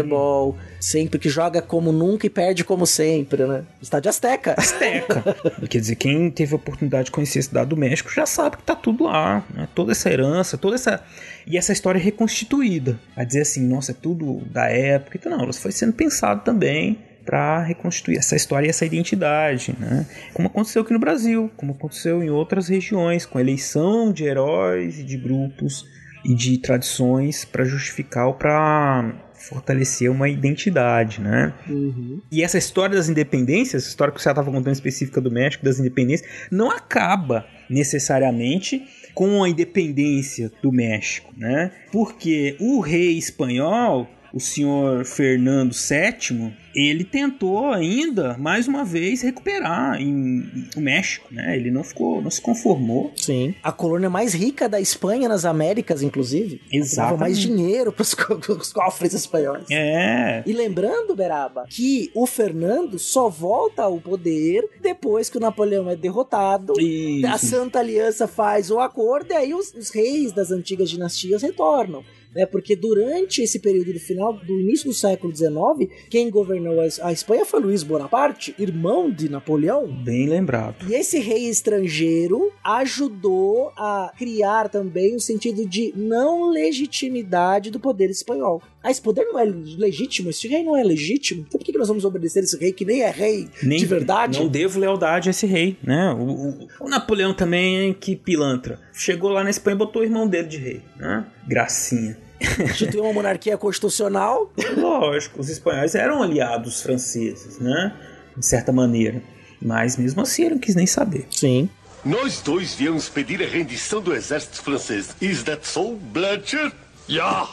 G: Sempre que joga como nunca e perde como sempre, né? Estádio Azteca.
H: Azteca. Quer dizer, quem teve a oportunidade de conhecer a cidade do México já sabe que tá tudo lá. Né? Toda essa herança, toda essa. E essa história reconstituída. A dizer assim, nossa, é tudo da época. Então, não, ela foi sendo pensado também para reconstituir essa história e essa identidade, né? Como aconteceu aqui no Brasil, como aconteceu em outras regiões, com a eleição de heróis e de grupos e de tradições para justificar ou para fortalecer uma identidade, né?
G: Uhum.
H: E essa história das independências, essa história que você estava contando específica do México, das independências, não acaba necessariamente com a independência do México, né? Porque o rei espanhol, o senhor Fernando VII, ele tentou ainda mais uma vez recuperar em, o México, né? Ele não ficou, não se conformou.
G: Sim. A colônia mais rica da Espanha nas Américas, inclusive. Dava
H: Exatamente.
G: mais dinheiro para os cofres espanhóis.
H: É.
G: E lembrando, Beraba, que o Fernando só volta ao poder depois que o Napoleão é derrotado.
H: Isso.
G: A Santa Aliança faz o acordo e aí os, os reis das antigas dinastias retornam. Né, porque durante esse período do final, do início do século XIX, quem governou a, Espanha foi Luís Bonaparte, irmão de Napoleão.
H: Bem lembrado.
G: E esse rei estrangeiro ajudou a criar também o sentido de não legitimidade do poder espanhol. Ah, esse poder não é legítimo, esse rei não é legítimo. Então por que nós vamos obedecer esse rei que nem é rei
H: Nem,
G: de verdade?
H: Não devo lealdade a esse rei, né? O, o- o Napoleão também, que pilantra. Chegou lá na Espanha e botou o irmão dele de rei, né? Gracinha.
G: Instituiu uma monarquia constitucional.
H: Lógico, os espanhóis eram aliados franceses, né? De certa maneira. Mas mesmo assim ele não quis nem saber.
G: Sim.
K: Nós dois viemos pedir a rendição do exército francês. Is that so, Blanchard? Já!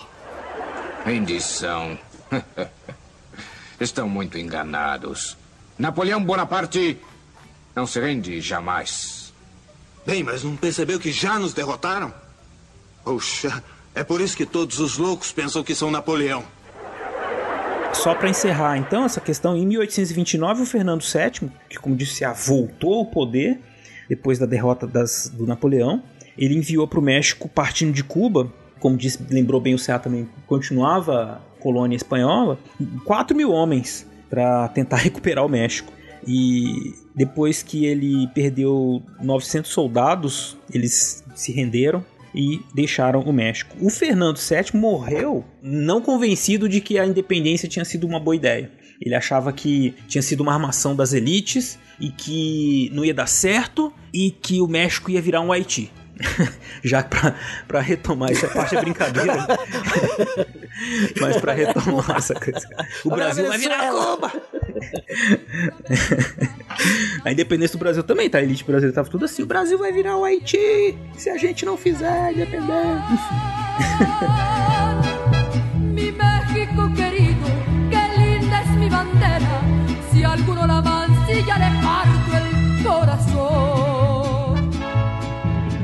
M: Rendição. Estão muito enganados. Napoleão Bonaparte não se rende jamais.
K: Bem, mas não percebeu que já nos derrotaram? Puxa, é por isso que todos os loucos pensam que são Napoleão.
H: Só para encerrar, então, essa questão, em 1829, o Fernando VII, que, como disse, voltou ao poder depois da derrota das, do Napoleão, ele enviou para o México, partindo de Cuba, como disse, lembrou bem o Ceará também, continuava colônia espanhola, 4 mil homens para tentar recuperar o México. E depois que ele perdeu 900 soldados, eles se renderam e deixaram o México. O Fernando VII morreu não convencido de que a independência tinha sido uma boa ideia. Ele achava que tinha sido uma armação das elites e que não ia dar certo e que o México ia virar um Haiti. Já pra retomar, essa parte é brincadeira. Mas pra retomar essa coisa. O Brasil vai virar Cuba! a independência do Brasil também, tá? A elite brasileira tava tudo assim: o Brasil vai virar o Haiti se a gente não fizer independência.
N: Mi México querido,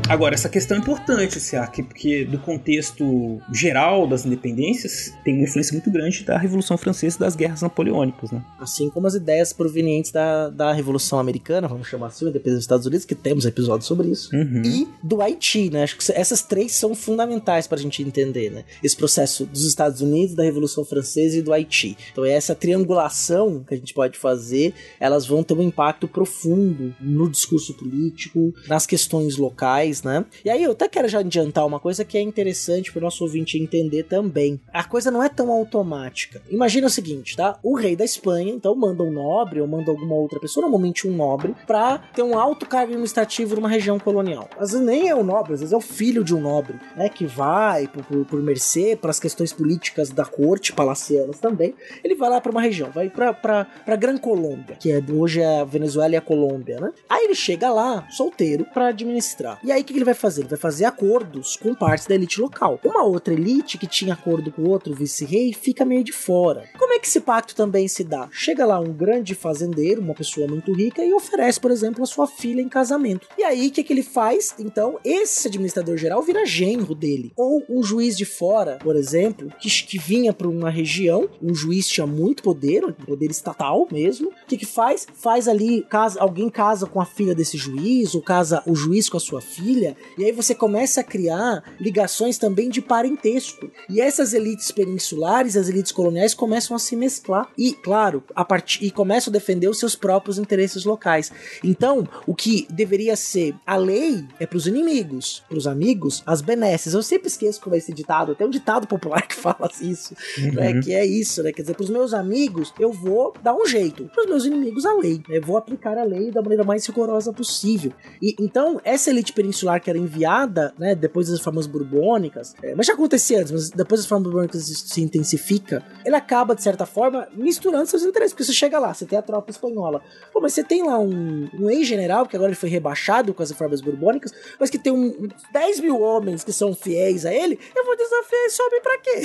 H: Agora, essa questão é importante, Siak, porque do contexto geral das independências tem uma influência muito grande da Revolução Francesa e das guerras napoleônicas, né?
G: Assim como as ideias provenientes da, da Revolução Americana, vamos chamar assim, a independência dos Estados Unidos, que temos episódios sobre isso,
H: Uhum.
G: e do Haiti, né? Acho que essas três são fundamentais pra gente entender, né? Esse processo dos Estados Unidos, da Revolução Francesa e do Haiti. Então, essa triangulação que a gente pode fazer, elas vão ter um impacto profundo no discurso político, nas questões locais, né? E aí, eu até quero já adiantar uma coisa que é interessante pro nosso ouvinte entender também. A coisa não é tão automática. Imagina o seguinte, tá? O rei da Espanha, então, manda um nobre ou manda alguma outra pessoa, normalmente um nobre, pra ter um alto cargo administrativo numa região colonial. Às vezes nem é o nobre, às vezes é o filho de um nobre, né? Que vai por, por, por mercê, pelas questões políticas da corte, palacianas também. Ele vai lá pra uma região, vai pra, pra, pra Gran Colômbia, que é, hoje é a Venezuela e a Colômbia, né? Aí ele chega lá, solteiro, pra administrar. E aí que que ele vai fazer? Ele vai fazer acordos com partes da elite local. Uma outra elite que tinha acordo com outro vice-rei fica meio de fora. Como é que esse pacto também se dá? Chega lá um grande fazendeiro, uma pessoa muito rica, e oferece, por exemplo, a sua filha em casamento. E aí, o que, que ele faz? Então, esse administrador geral vira genro dele. Ou um juiz de fora, por exemplo, que, que vinha para uma região, um juiz tinha muito poder, um poder estatal mesmo. O que, que faz? Faz ali, casa, alguém casa com a filha desse juiz, ou casa o juiz com a sua filha, e aí você começa a criar ligações também de parentesco. E essas elites peninsulares, as elites coloniais começam a se mesclar e, claro, a partir e começam a defender os seus próprios interesses locais. Então, o que deveria ser a lei é para os inimigos, para os amigos, as benesses. Eu sempre esqueço como é esse ditado, tem um ditado popular que fala isso,
H: Uhum.
G: né, que é isso, né? Quer dizer, para os meus amigos eu vou dar um jeito, para os meus inimigos a lei. Eu vou aplicar a lei da maneira mais rigorosa possível. E então essa elite peninsular que era enviada, né, depois das reformas borbônicas, é, mas já acontecia antes, mas depois das reformas borbônicas isso se intensifica, ele acaba de certa forma misturando seus interesses, porque você chega lá, você tem a tropa espanhola, pô, mas você tem lá um, um ex-general que agora ele foi rebaixado com as reformas borbônicas, mas que tem um, 10 mil homens que são fiéis a ele, eu vou desafiar esse homem pra quê?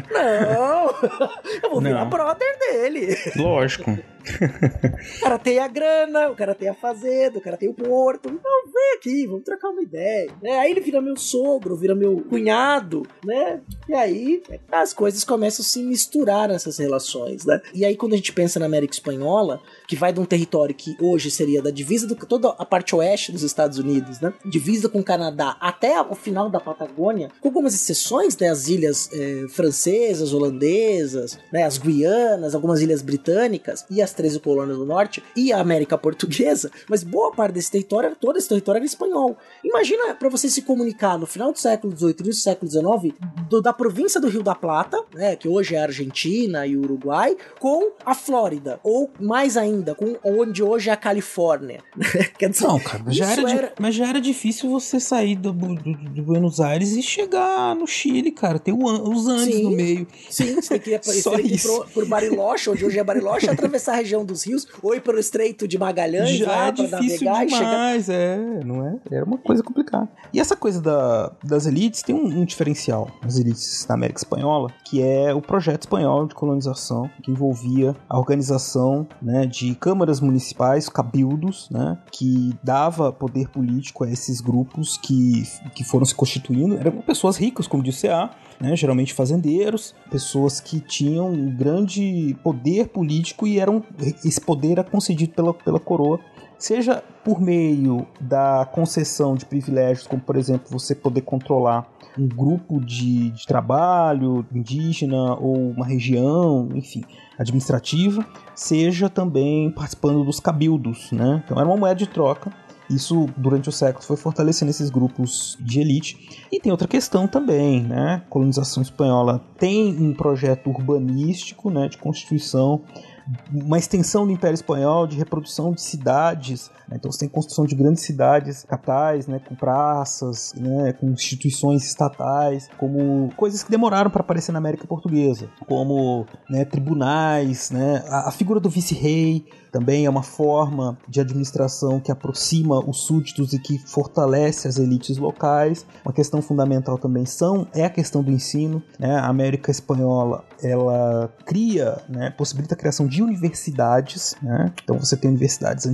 G: Não, eu vou virar
H: Não.
G: brother dele.
H: Lógico.
G: O cara tem a grana, o cara tem a fazenda, o cara tem o porto. Então vem aqui, vamos trocar uma ideia. Né? Aí ele vira meu sogro, vira meu cunhado, né? E aí as coisas começam a se misturar nessas relações, né? E aí quando a gente pensa na América Espanhola, que vai de um território que hoje seria da divisa do toda a parte oeste dos Estados Unidos, né? Divisa com o Canadá até o final da Patagônia, com algumas exceções, né? As ilhas eh, francesas, holandesas, né? As Guianas, algumas ilhas britânicas e as 13 colônias do norte e a América Portuguesa, mas boa parte desse território, todo esse território era espanhol. Imagina para você se comunicar no final do século XVIII e do século XIX do- da província do Rio da Plata, né, que hoje é Argentina e Uruguai, com a Flórida, ou mais ainda, com onde hoje é a Califórnia. Quer dizer,
H: Não, cara, mas já, era, di- mas já era difícil você sair do, do- do Buenos Aires e chegar no Chile, cara. Tem o os Andes
G: Sim.
H: no meio.
G: Sim, você tem que ir,
H: Só
G: tem
H: isso.
G: pro, por Bariloche, onde hoje é Bariloche, atravessar a região dos rios, ou ir pelo Estreito de Magalhães
H: Já
G: lá
H: é difícil
G: navegar e chegar.
H: demais, é, não é? Era uma coisa complicada. E essa coisa da- das elites tem um, um diferencial nas elites da América Espanhola, que é o projeto espanhol de colonização, que envolvia a organização né, de câmaras municipais, cabildos, né, que dava poder político a esses grupos que, que foram se constituindo. Eram pessoas ricas, como disse a né, geralmente fazendeiros, pessoas que tinham um grande poder político e eram esse poder era concedido pela, pela coroa seja por meio da concessão de privilégios, como por exemplo você poder controlar um grupo de, de trabalho indígena ou uma região, enfim, administrativa, seja também participando dos cabildos, né? Então era uma moeda de troca. Isso durante os séculos foi fortalecendo esses grupos de elite. E tem outra questão também, né? A colonização espanhola tem um projeto urbanístico, né, de constituição uma extensão do Império Espanhol de reprodução de cidades. né? Então você tem construção de grandes cidades capitais, né, com praças, né, com instituições estatais, como coisas que demoraram para aparecer na América Portuguesa, como né, tribunais, né, a, a figura do vice-rei também é uma forma de administração que aproxima os súditos e que fortalece as elites locais. Uma questão fundamental também são é a questão do ensino. Né? A América Espanhola ela cria, né, possibilita a criação de universidades. Né? Então você tem universidades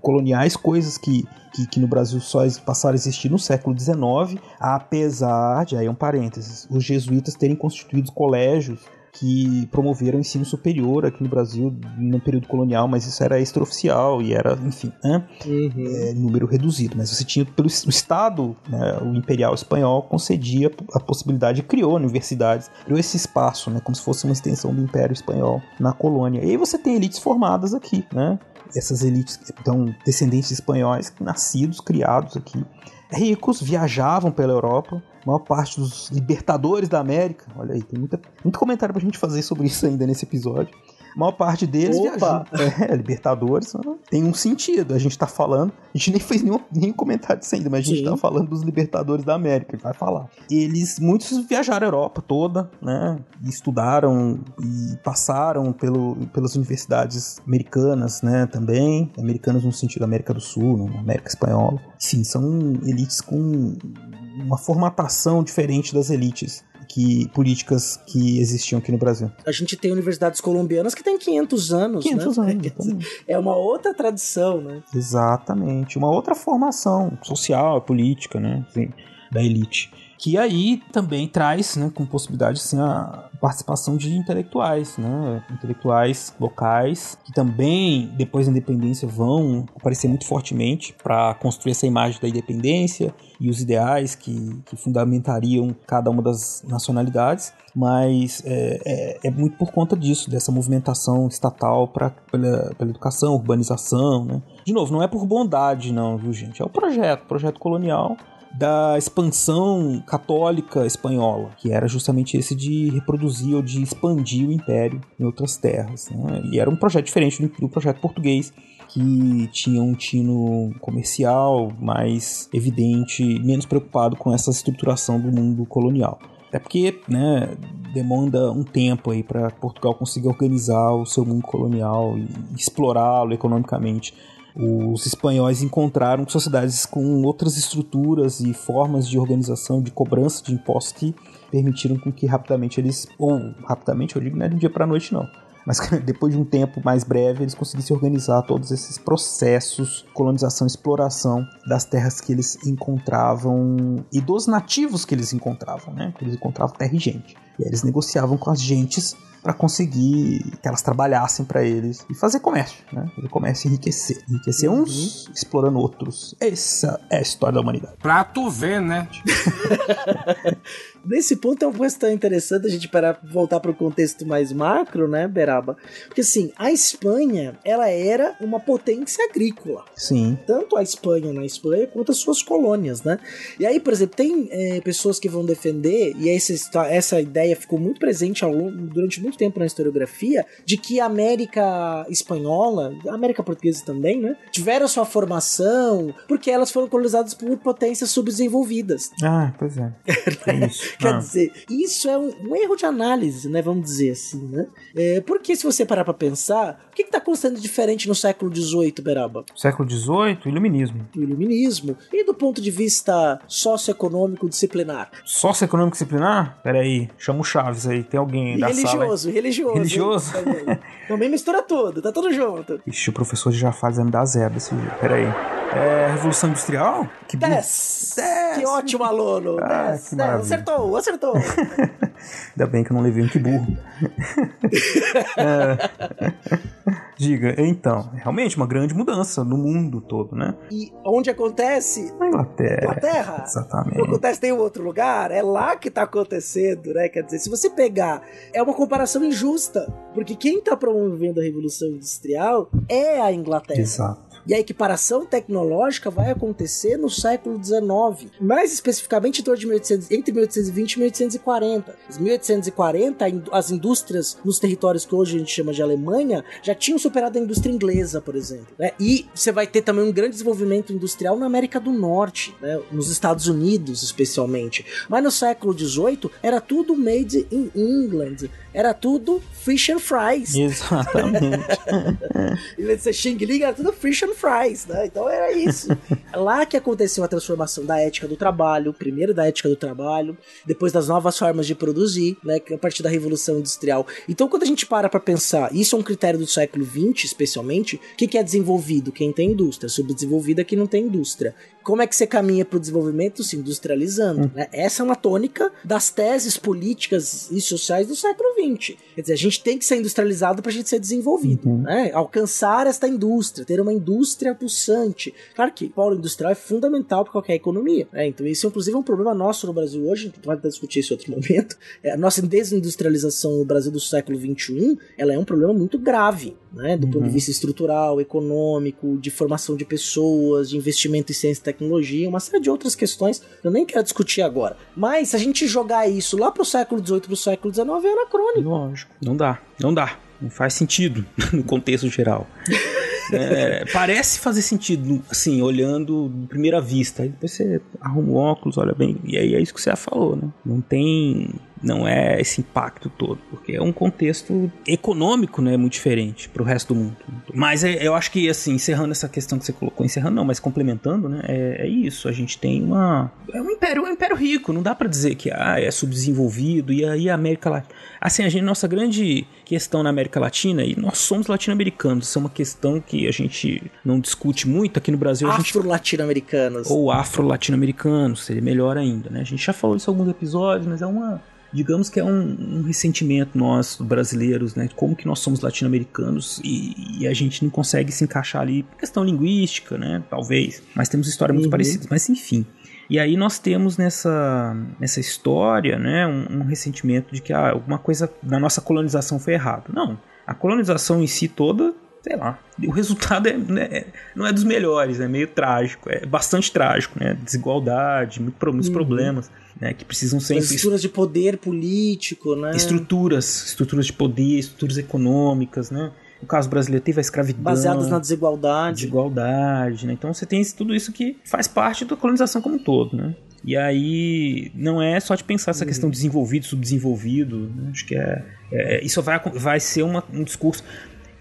H: coloniais, coisas que, que, que no Brasil só passaram a existir no século XIX, apesar de, aí um parênteses, os jesuítas terem constituído colégios que promoveram o ensino superior aqui no Brasil no período colonial, mas isso era extraoficial e era, enfim, né, é, número reduzido. Mas você tinha, pelo o Estado, né, o imperial espanhol concedia a possibilidade, criou universidades, criou esse espaço, né, como se fosse uma extensão do Império Espanhol na colônia. E aí você tem elites formadas aqui, né, essas elites, então, descendentes de espanhóis, nascidos, criados aqui, ricos, viajavam pela Europa, a maior parte dos libertadores da América, olha aí, tem muita, muito comentário pra gente fazer sobre isso ainda nesse episódio. A maior parte deles
G: Opa!
H: viajou. É, Libertadores tem um sentido. A gente tá falando. A gente nem fez nenhum, nenhum comentário disso ainda, mas a gente
G: Sim.
H: tá falando dos Libertadores da América. Vai falar. Eles, muitos viajaram a Europa toda, né? E estudaram e passaram pelo, pelas universidades americanas, né? Também. Americanas no sentido da América do Sul, né? América Espanhola. Sim, são elites com uma formatação diferente das elites que, políticas que existiam aqui no Brasil.
G: A gente tem universidades colombianas que têm 500 anos,
H: 500
G: né?
H: anos,
G: É uma outra tradição, né?
H: Exatamente. Uma outra formação social, política, né? Assim, da elite. Que aí também traz, né, com possibilidade, assim, a participação de intelectuais, né? Intelectuais locais, que também, depois da independência, vão aparecer muito fortemente para construir essa imagem da independência e os ideais que, que fundamentariam cada uma das nacionalidades mas é, é, é muito por conta disso, dessa movimentação estatal pra, pela, pela educação, urbanização, né? De novo, não é por bondade não, viu gente? É o projeto, projeto colonial da expansão católica espanhola, que era justamente esse de reproduzir ou de expandir o império em outras terras. né? E era um projeto diferente do, projeto português, que tinha um tino comercial mais evidente, menos preocupado com essa estruturação do mundo colonial. Até porque, né, demanda um tempo aí para Portugal conseguir organizar o seu mundo colonial e explorá-lo economicamente. Os espanhóis encontraram sociedades com outras estruturas e formas de organização, de cobrança de impostos que permitiram com que rapidamente eles, ou rapidamente, eu digo, não é de um dia para noite não, mas depois de um tempo mais breve eles conseguissem organizar todos esses processos, colonização, exploração das terras que eles encontravam e dos nativos que eles encontravam, né? Eles encontravam terra e gente. E aí eles negociavam com as gentes para conseguir que elas trabalhassem para eles e fazer comércio, né? Fazer comércio e enriquecer. Enriquecer uns, explorando outros. Essa é a história da humanidade.
M: Pra tu ver, né?
G: Nesse ponto é uma questão interessante a gente para voltar para o contexto mais macro, né, Beraba? Porque assim, a Espanha, ela era uma potência agrícola.
H: Sim.
G: Tanto a Espanha na Espanha quanto as suas colônias, né? E aí, por exemplo, tem é, pessoas que vão defender, e essa, essa ideia ficou muito presente ao durante muito tempo na historiografia de que a América espanhola, a América portuguesa também, né, tiveram sua formação porque elas foram colonizadas por potências subdesenvolvidas.
H: Ah, pois é. Isso.
G: Quer
H: Ah.
G: dizer, isso é um, um erro de análise, né? Vamos dizer assim, né? É, porque se você parar pra pensar, que, que tá acontecendo diferente no século XVIII, Beraba?
H: Século XVIII, iluminismo.
G: Iluminismo. E do ponto de vista socioeconômico disciplinar?
H: Socioeconômico disciplinar? Peraí, chama o Chaves aí, tem alguém
G: E
H: da sala.
G: religioso, religioso.
H: Religioso?
G: Também. Também mistura tudo, tá tudo junto.
H: Ixi, o professor de Jafales vai me dar zero desse dia. Peraí. É, Revolução Industrial? Que bu-
G: 10! Que ótimo aluno!
H: Ah,
G: 10,
H: que
G: 10,
H: maravilha.
G: acertou, acertou!
H: Ainda bem que eu não levei um que burro. É. Diga, então, realmente uma grande mudança no mundo todo, né?
G: e onde acontece?
H: Na Inglaterra.
G: Inglaterra?
H: Exatamente.
G: Não acontece em outro lugar, é lá que tá acontecendo, né? Quer dizer, se você pegar, é uma comparação injusta, porque quem tá promovendo a Revolução Industrial é a Inglaterra.
H: Exato.
G: E a equiparação tecnológica vai acontecer no século XIX, mais especificamente em torno de 1800 entre 1820 e 1840. Em 1840, a in- as indústrias nos territórios que hoje a gente chama de Alemanha já tinham superado a indústria inglesa, por exemplo. né? E você vai ter também um grande desenvolvimento industrial na América do Norte, né? nos Estados Unidos especialmente. Mas no século XVIII era tudo made in England, era tudo fish and fries.
H: Exatamente.
G: Em vez de ser Xing Ling, era tudo fish and fries, né? Então era isso. É Lá que aconteceu a transformação da ética do trabalho, primeiro da ética do trabalho, depois das novas formas de produzir, né? A partir da Revolução Industrial. Então, quando a gente para pra pensar, isso é um critério do século XX, especialmente, o que, que é desenvolvido? Quem tem indústria. Subdesenvolvido é quem não tem indústria. Como é que você caminha pro desenvolvimento? Se industrializando. né? Essa é uma tônica das teses políticas e sociais do século XX. Quer dizer, a gente tem que ser industrializado pra gente ser desenvolvido. né? Alcançar esta indústria, ter uma indústria pulsante. Claro que o polo industrial é fundamental para qualquer economia. né? Então, isso inclusive é um problema nosso no Brasil hoje, a gente vai discutir isso em outro momento. É, a nossa desindustrialização no Brasil do século XXI, ela é um problema muito grave, né? Do ponto de vista estrutural, econômico, de formação de pessoas, de investimento em ciência tecnologia, uma série de outras questões que eu nem quero discutir agora. Mas se a gente jogar isso lá pro século XVIII, pro século XIX, é anacrônico.
H: Lógico. Não dá, não dá. Não faz sentido no contexto geral. É, parece fazer sentido, assim, olhando de primeira vista. Aí depois você arruma o óculos, olha bem. E aí é isso que você já falou, né? Não tem. Não é esse impacto todo, porque é um contexto econômico, né? Muito diferente pro resto do mundo. Mas é- eu acho que, assim, encerrando essa questão que você colocou, encerrando não, mas complementando, né? É, é isso. A gente tem uma. É um império, um império rico. Não dá pra dizer que ah, é subdesenvolvido e aí a América Latina. Assim, a gente, nossa grande questão na América Latina, e nós somos latino-americanos, isso é uma questão que a gente não discute muito aqui no Brasil. a gente
G: Afro-latino-americanos.
H: ou afro-latino-americanos, seria melhor ainda, né? A gente já falou isso em alguns episódios, mas é uma. Digamos que é um, um ressentimento nosso, brasileiros, né? Como que nós somos latino-americanos e, e a gente não consegue se encaixar ali por questão linguística, né? Talvez. Mas temos histórias muito
G: Uhum.
H: parecidas, mas enfim. E aí nós temos nessa, nessa história, né, um, um ressentimento de que ah, alguma coisa na nossa colonização foi errado. Não, a colonização em si toda, sei lá, o resultado é, né, não é dos melhores, é meio trágico, é bastante trágico, né, desigualdade, muitos
G: Uhum.
H: problemas, né, que precisam ser
G: As estruturas de poder político, né?
H: estruturas, estruturas de poder, estruturas econômicas, né. No caso brasileiro teve a escravidão.
G: Baseadas na desigualdade.
H: Desigualdade, né? Então você tem tudo isso que faz parte da colonização como um todo, né? E aí não é só de pensar essa questão de desenvolvido, subdesenvolvido. né? Acho que é, é- isso vai, vai ser uma- um discurso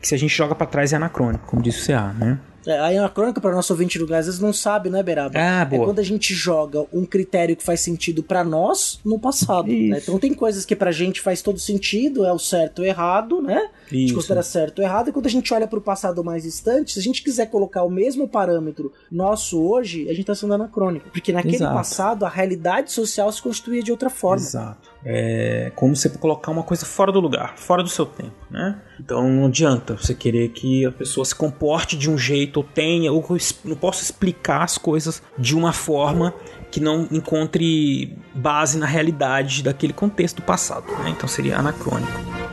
H: que se a gente joga pra trás é anacrônico, como disse o CA, né?
G: É, a anacrônica para nosso ouvinte do Gás, às vezes não sabe, né, Beraba?
H: Ah,
G: É
H: boa.
G: quando a gente joga um critério que faz sentido pra nós no passado. né? Então tem coisas que pra gente faz todo sentido, é o certo ou errado, né? A gente
H: Isso.
G: considera certo ou errado, e quando a gente olha pro passado mais distante, se a gente quiser colocar o mesmo parâmetro nosso hoje, a gente tá sendo anacrônico. Porque naquele
H: Exato.
G: passado a realidade social se constituía de outra forma.
H: Exato. É como você colocar uma coisa fora do lugar, fora do seu tempo, né? Então não adianta você querer que a pessoa se comporte de um jeito ou tenha, ou não posso explicar as coisas de uma forma que não encontre base na realidade daquele contexto do passado, né? Então seria anacrônico.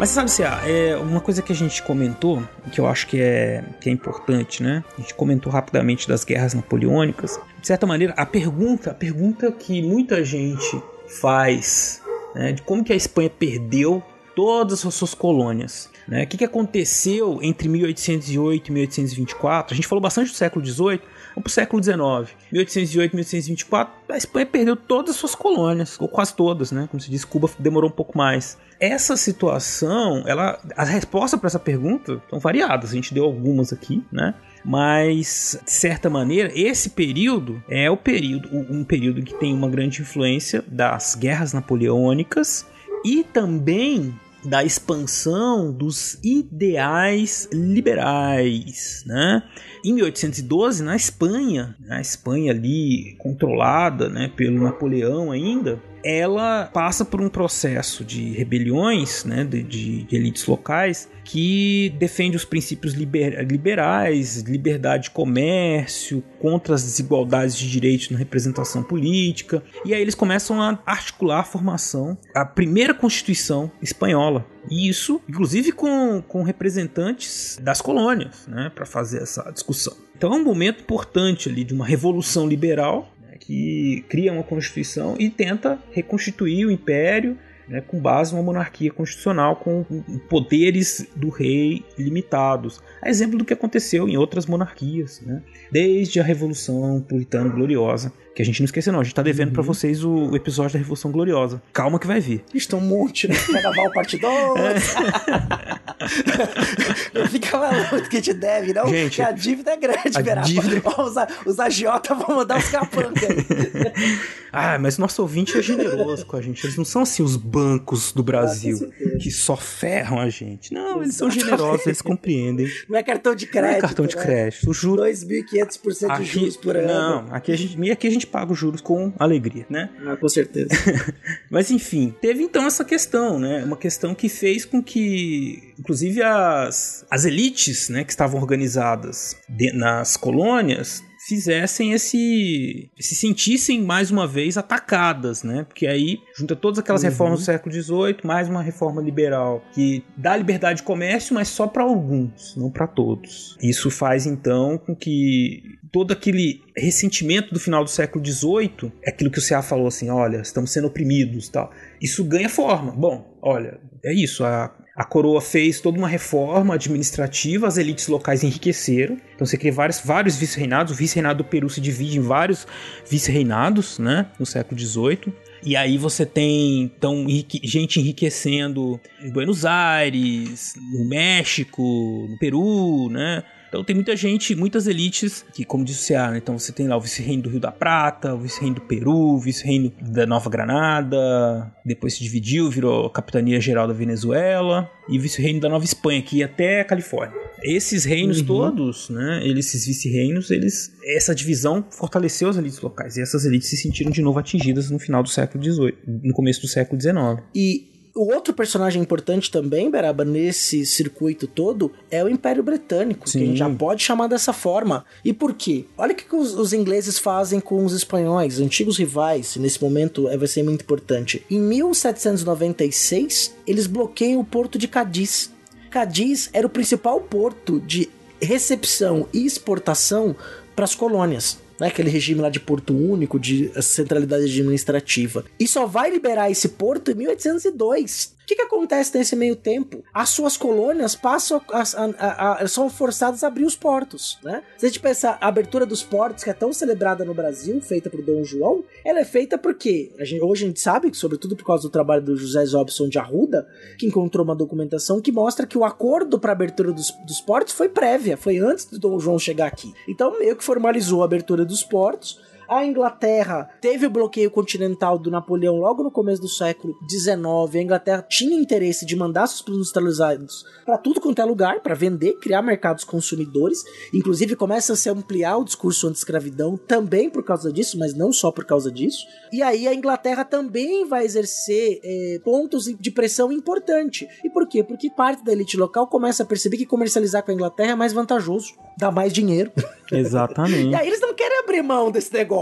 H: Mas sabe, se é uma coisa que a gente comentou, que eu acho que é, que é importante, né? A gente comentou rapidamente das guerras napoleônicas. De certa maneira, a pergunta, a pergunta que muita gente faz, né, de como que a Espanha perdeu todas as suas colônias. Né? O que, que aconteceu entre 1808 e 1824? A gente falou bastante do século XVIII, Vamos para o século XIX. 1808, 1824, a Espanha perdeu todas as suas colônias, ou quase todas, né? Como se diz, Cuba demorou um pouco mais. Essa situação, ela, as respostas para essa pergunta são variadas. A gente deu algumas aqui, né? Mas, de certa maneira, esse período é o período, um período que tem uma grande influência das guerras napoleônicas e também da expansão dos ideais liberais, né? Em 1812, na Espanha, a Espanha ali controlada, né, pelo Napoleão ainda, ela passa por um processo de rebeliões, né, de, de, de elites locais que defende os princípios liber, liberais, liberdade de comércio, contra as desigualdades de direitos na representação política. E aí eles começam a articular a formação, a primeira Constituição espanhola. E isso, inclusive, com, com representantes das colônias, né, para fazer essa discussão. Então é um momento importante ali de uma revolução liberal que cria uma constituição e tenta reconstituir o império né, com base numa monarquia constitucional com poderes do rei limitados. A exemplo do que aconteceu em outras monarquias, né, desde a Revolução Puritana Gloriosa, que a gente não esquece não, a gente tá devendo uhum. para vocês o, o, episódio da Revolução Gloriosa. Calma que vai vir.
G: Isto é um monte, né? Carnaval parte 2. É. Fica maluco que te deve, não? Gente, que a dívida é grande, a. Dívida... Os, os agiota vão mandar os capangas.
H: ah, mas nosso ouvinte é generoso com a gente. Eles não são assim os bancos do Brasil ah, que só ferram a gente. Não, Exatamente. eles são generosos, eles compreendem.
G: Não é cartão de crédito. Não é
H: cartão de né? crédito. O juro...
G: 2.500% de juros por ano.
H: Não, aqui a gente, aqui a gente paga os juros com alegria, né?
G: Ah, com certeza.
H: Mas enfim, teve então essa questão, né? Uma questão que fez com que, inclusive, as, as elites, né, que estavam organizadas de, nas colônias fizessem esse se sentissem mais uma vez atacadas, né? Porque aí junta todas aquelas uhum. reformas do século XVIII, mais uma reforma liberal que dá liberdade de comércio, mas só para alguns, não para todos. Isso faz então com que todo aquele ressentimento do final do século XVIII, é aquilo que o CA falou assim, olha, estamos sendo oprimidos, tal. Isso ganha forma. Bom, olha, é isso. A a coroa fez toda uma reforma administrativa, as elites locais enriqueceram. Então você cria vários, vários vice-reinados. O vice-reinado do Peru se divide em vários vice-reinados, né, no século XVIII. E aí você tem então gente enriquecendo em Buenos Aires, no México, no Peru, né? Então tem muita gente, muitas elites, que como disse o Ceará, né? então você tem lá o vice-reino do Rio da Prata, o vice-reino do Peru, o vice-reino da Nova Granada, depois se dividiu, virou capitania geral da Venezuela, e o vice-reino da Nova Espanha, que ia até a Califórnia. Esses reinos uhum. todos, né, eles, esses vice-reinos, eles, essa divisão fortaleceu as elites locais, e essas elites se sentiram de novo atingidas no final do século XVIII, no começo do século XIX.
G: E o outro personagem importante também, Beraba, nesse circuito todo é o Império Britânico, Sim. que a gente já pode chamar dessa forma. E por quê? Olha o que, os, os, ingleses fazem com os espanhóis, antigos rivais, nesse momento é, vai ser muito importante. Em 1796, eles bloqueiam o porto de Cadiz. Cadiz era o principal porto de recepção e exportação para as colônias né, aquele regime lá de porto único, de centralidade administrativa. E só vai liberar esse porto em 1802 que, que acontece nesse meio tempo? As suas colônias passam a, a, a, são forçadas a abrir os portos, né? Se a gente pensar a abertura dos portos, que é tão celebrada no Brasil, feita por Dom João, ela é feita porque a gente, hoje a gente sabe, sobretudo por causa do trabalho do José Jobson de Arruda, que encontrou uma documentação que mostra que o acordo para abertura dos, dos portos foi prévia, foi antes do Dom João chegar aqui. Então meio que formalizou a abertura dos portos a Inglaterra teve o bloqueio continental do Napoleão logo no começo do século XIX. A Inglaterra tinha interesse de mandar seus produtos industrializados para tudo quanto é lugar, para vender, criar mercados consumidores. Inclusive começa a se ampliar o discurso anti-escravidão também por causa disso, mas não só por causa disso. E aí a Inglaterra também vai exercer é, pontos de pressão importante. E por quê? Porque parte da elite local começa a perceber que comercializar com a Inglaterra é mais vantajoso. dá mais dinheiro.
H: Exatamente.
G: e aí eles não querem abrir mão desse negócio.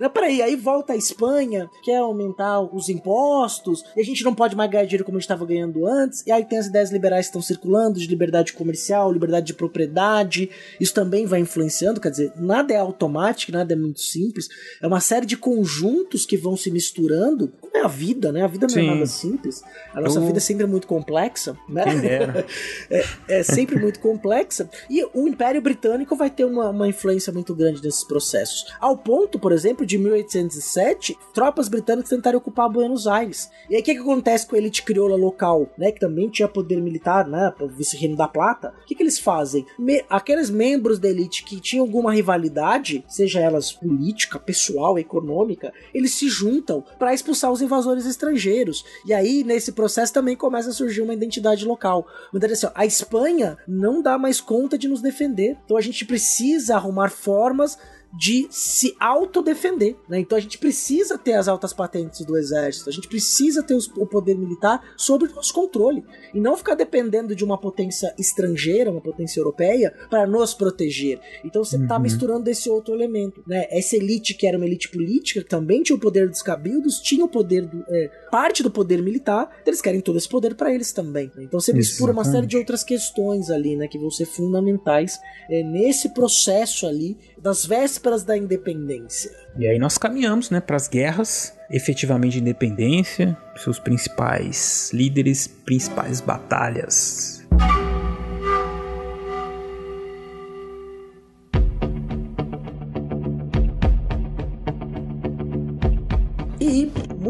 G: Não, peraí, aí volta a Espanha, quer aumentar os impostos, e a gente não pode mais ganhar dinheiro como a gente estava ganhando antes, e aí tem as ideias liberais que estão circulando, de liberdade comercial, liberdade de propriedade, isso também vai influenciando, quer dizer, nada é automático, nada é muito simples, é uma série de conjuntos que vão se misturando, como é a vida, né? A vida não
H: Sim.
G: é nada simples, a nossa
H: Eu-
G: vida é sempre muito complexa, né? É, é sempre muito complexa. E o Império Britânico vai ter uma, uma influência muito grande nesses processos. Ao ponto, por exemplo, de 1807, tropas britânicas tentaram ocupar Buenos Aires. E aí o que, que acontece com a elite crioula local, né? Que também tinha poder militar, né? Vice-reino da Plata. O que, que eles fazem? Me- aqueles membros da elite que tinham alguma rivalidade, seja elas política, pessoal, econômica, eles se juntam para expulsar os invasores estrangeiros. E aí, nesse processo, também começa a surgir uma identidade local. Assim, a Espanha não dá mais conta de nos defender. Então a gente precisa arrumar formas de se autodefender, né? Então a gente precisa ter as altas patentes do exército, a gente precisa ter os- o poder militar sob nosso controle e não ficar dependendo de uma potência estrangeira, uma potência europeia, para nos proteger. Então você tá
H: Uhum.
G: misturando esse outro elemento, né? Essa elite que era uma elite política, que também tinha o poder dos cabildos, tinha o poder do, é, parte do poder militar, eles querem todo esse poder para eles também. né? Então você mistura uma série de outras questões ali, né, que vão ser fundamentais é, nesse processo ali das vésperas da independência.
H: E aí nós caminhamos, né, para as guerras, efetivamente de independência, seus principais líderes, principais batalhas.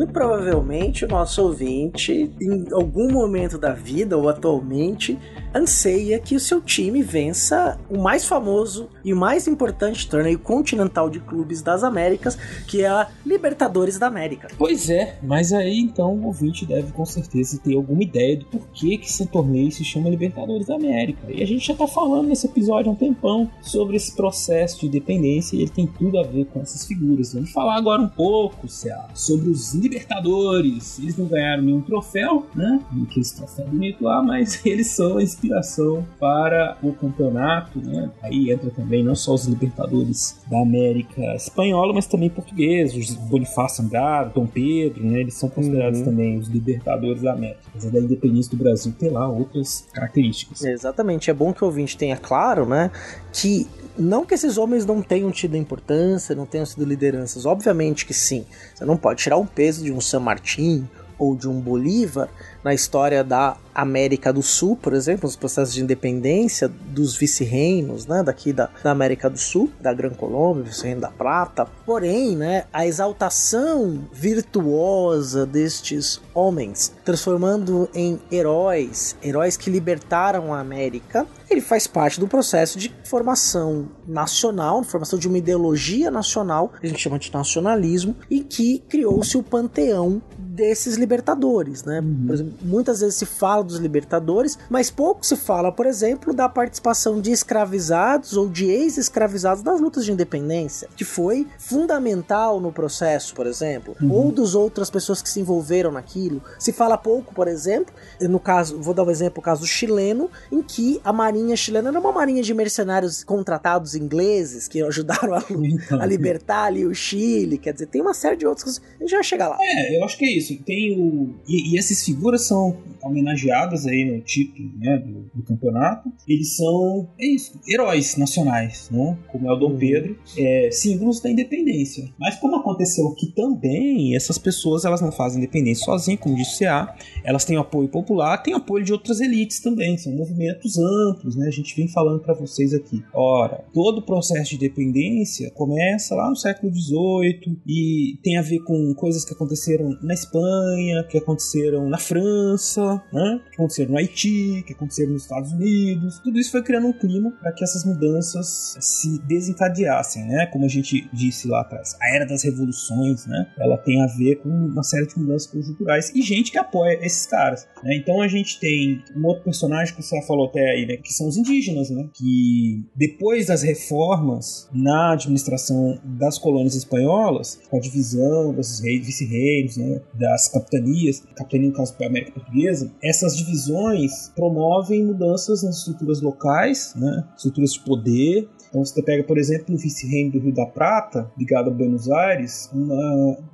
G: Muito provavelmente o nosso ouvinte, em algum momento da vida ou atualmente, anseia que o seu time vença o mais famoso e o mais importante torneio continental de clubes das Américas, que é a Libertadores da América.
H: Pois é, mas aí então o ouvinte deve com certeza ter alguma ideia do porquê que esse torneio se chama Libertadores da América. E a gente já tá falando nesse episódio há um tempão sobre esse processo de independência e ele tem tudo a ver com essas figuras. Vamos falar agora um pouco, Céu, sobre os Libertadores. Eles não ganharam nenhum troféu, né? Que esse troféu bonito lá, mas eles são a inspiração para o campeonato, né? Aí entra também não só os Libertadores da América Espanhola, mas também portugueses, os Bonifácio Andrade, Dom Pedro, né? Eles são considerados também os Libertadores da América. Apesar da independência do Brasil ter lá outras características.
G: Exatamente, é bom que o ouvinte tenha claro, né, que não que esses homens não tenham tido importância, não tenham sido lideranças, obviamente que sim. Você não pode tirar um peso de um San Martín ou de um Bolívar na história da América do Sul, por exemplo, nos processos de independência dos vice-reinos, né, daqui da, da América do Sul, da Gran Colômbia, vice-reino da Prata. Porém, né, a exaltação virtuosa destes homens, transformando em heróis, heróis que libertaram a América, ele faz parte do processo de formação nacional, formação de uma ideologia nacional, que a gente chama de nacionalismo, e que criou-se o panteão desses libertadores, né? Por exemplo, muitas vezes se fala dos libertadores, mas pouco se fala, por exemplo, da participação de escravizados ou de ex-escravizados nas lutas de independência, que foi fundamental no processo, por exemplo, ou dos outras pessoas que se envolveram naquilo. Se fala pouco, por exemplo, no caso, vou dar um exemplo, o caso chileno, em que a marinha chilena era uma marinha de mercenários contratados ingleses que ajudaram a, a libertar ali o Chile, quer dizer, tem uma série de outras coisas. A gente vai chegar lá.
H: É, eu acho que é isso. Tem o. E, e essas figuras são homenageadas aí no título né, do, do campeonato. Eles são, é isso, heróis nacionais, né? Como é o Dom Pedro, é, símbolos da independência. Mas como aconteceu aqui também, essas pessoas elas não fazem independência sozinhas, como disse o CA, elas têm apoio popular, têm apoio de outras elites também, são movimentos amplos, né? A gente vem falando para vocês aqui. Ora, todo o processo de independência começa lá no século XVIII e tem a ver com coisas que aconteceram na Espanha, que aconteceram na França, né? Que aconteceram no Haiti, que aconteceram nos Estados Unidos. Tudo isso foi criando um clima para que essas mudanças se desencadeassem, né? Como a gente disse lá atrás, a era das revoluções, né? Ela tem a ver com uma série de mudanças conjunturais e gente que apoia esses caras. Né? Então a gente tem um outro personagem que você falou até aí, né? Que são os indígenas, né? Que depois das reformas na administração das colônias espanholas, com a divisão desses reis, vice-reinos, né? das capitanias, capitania no caso da América Portuguesa, essas divisões promovem mudanças nas estruturas locais, né, estruturas de poder, então você pega, por exemplo, no vice-reino do Rio da Prata, ligado a Buenos Aires, uma,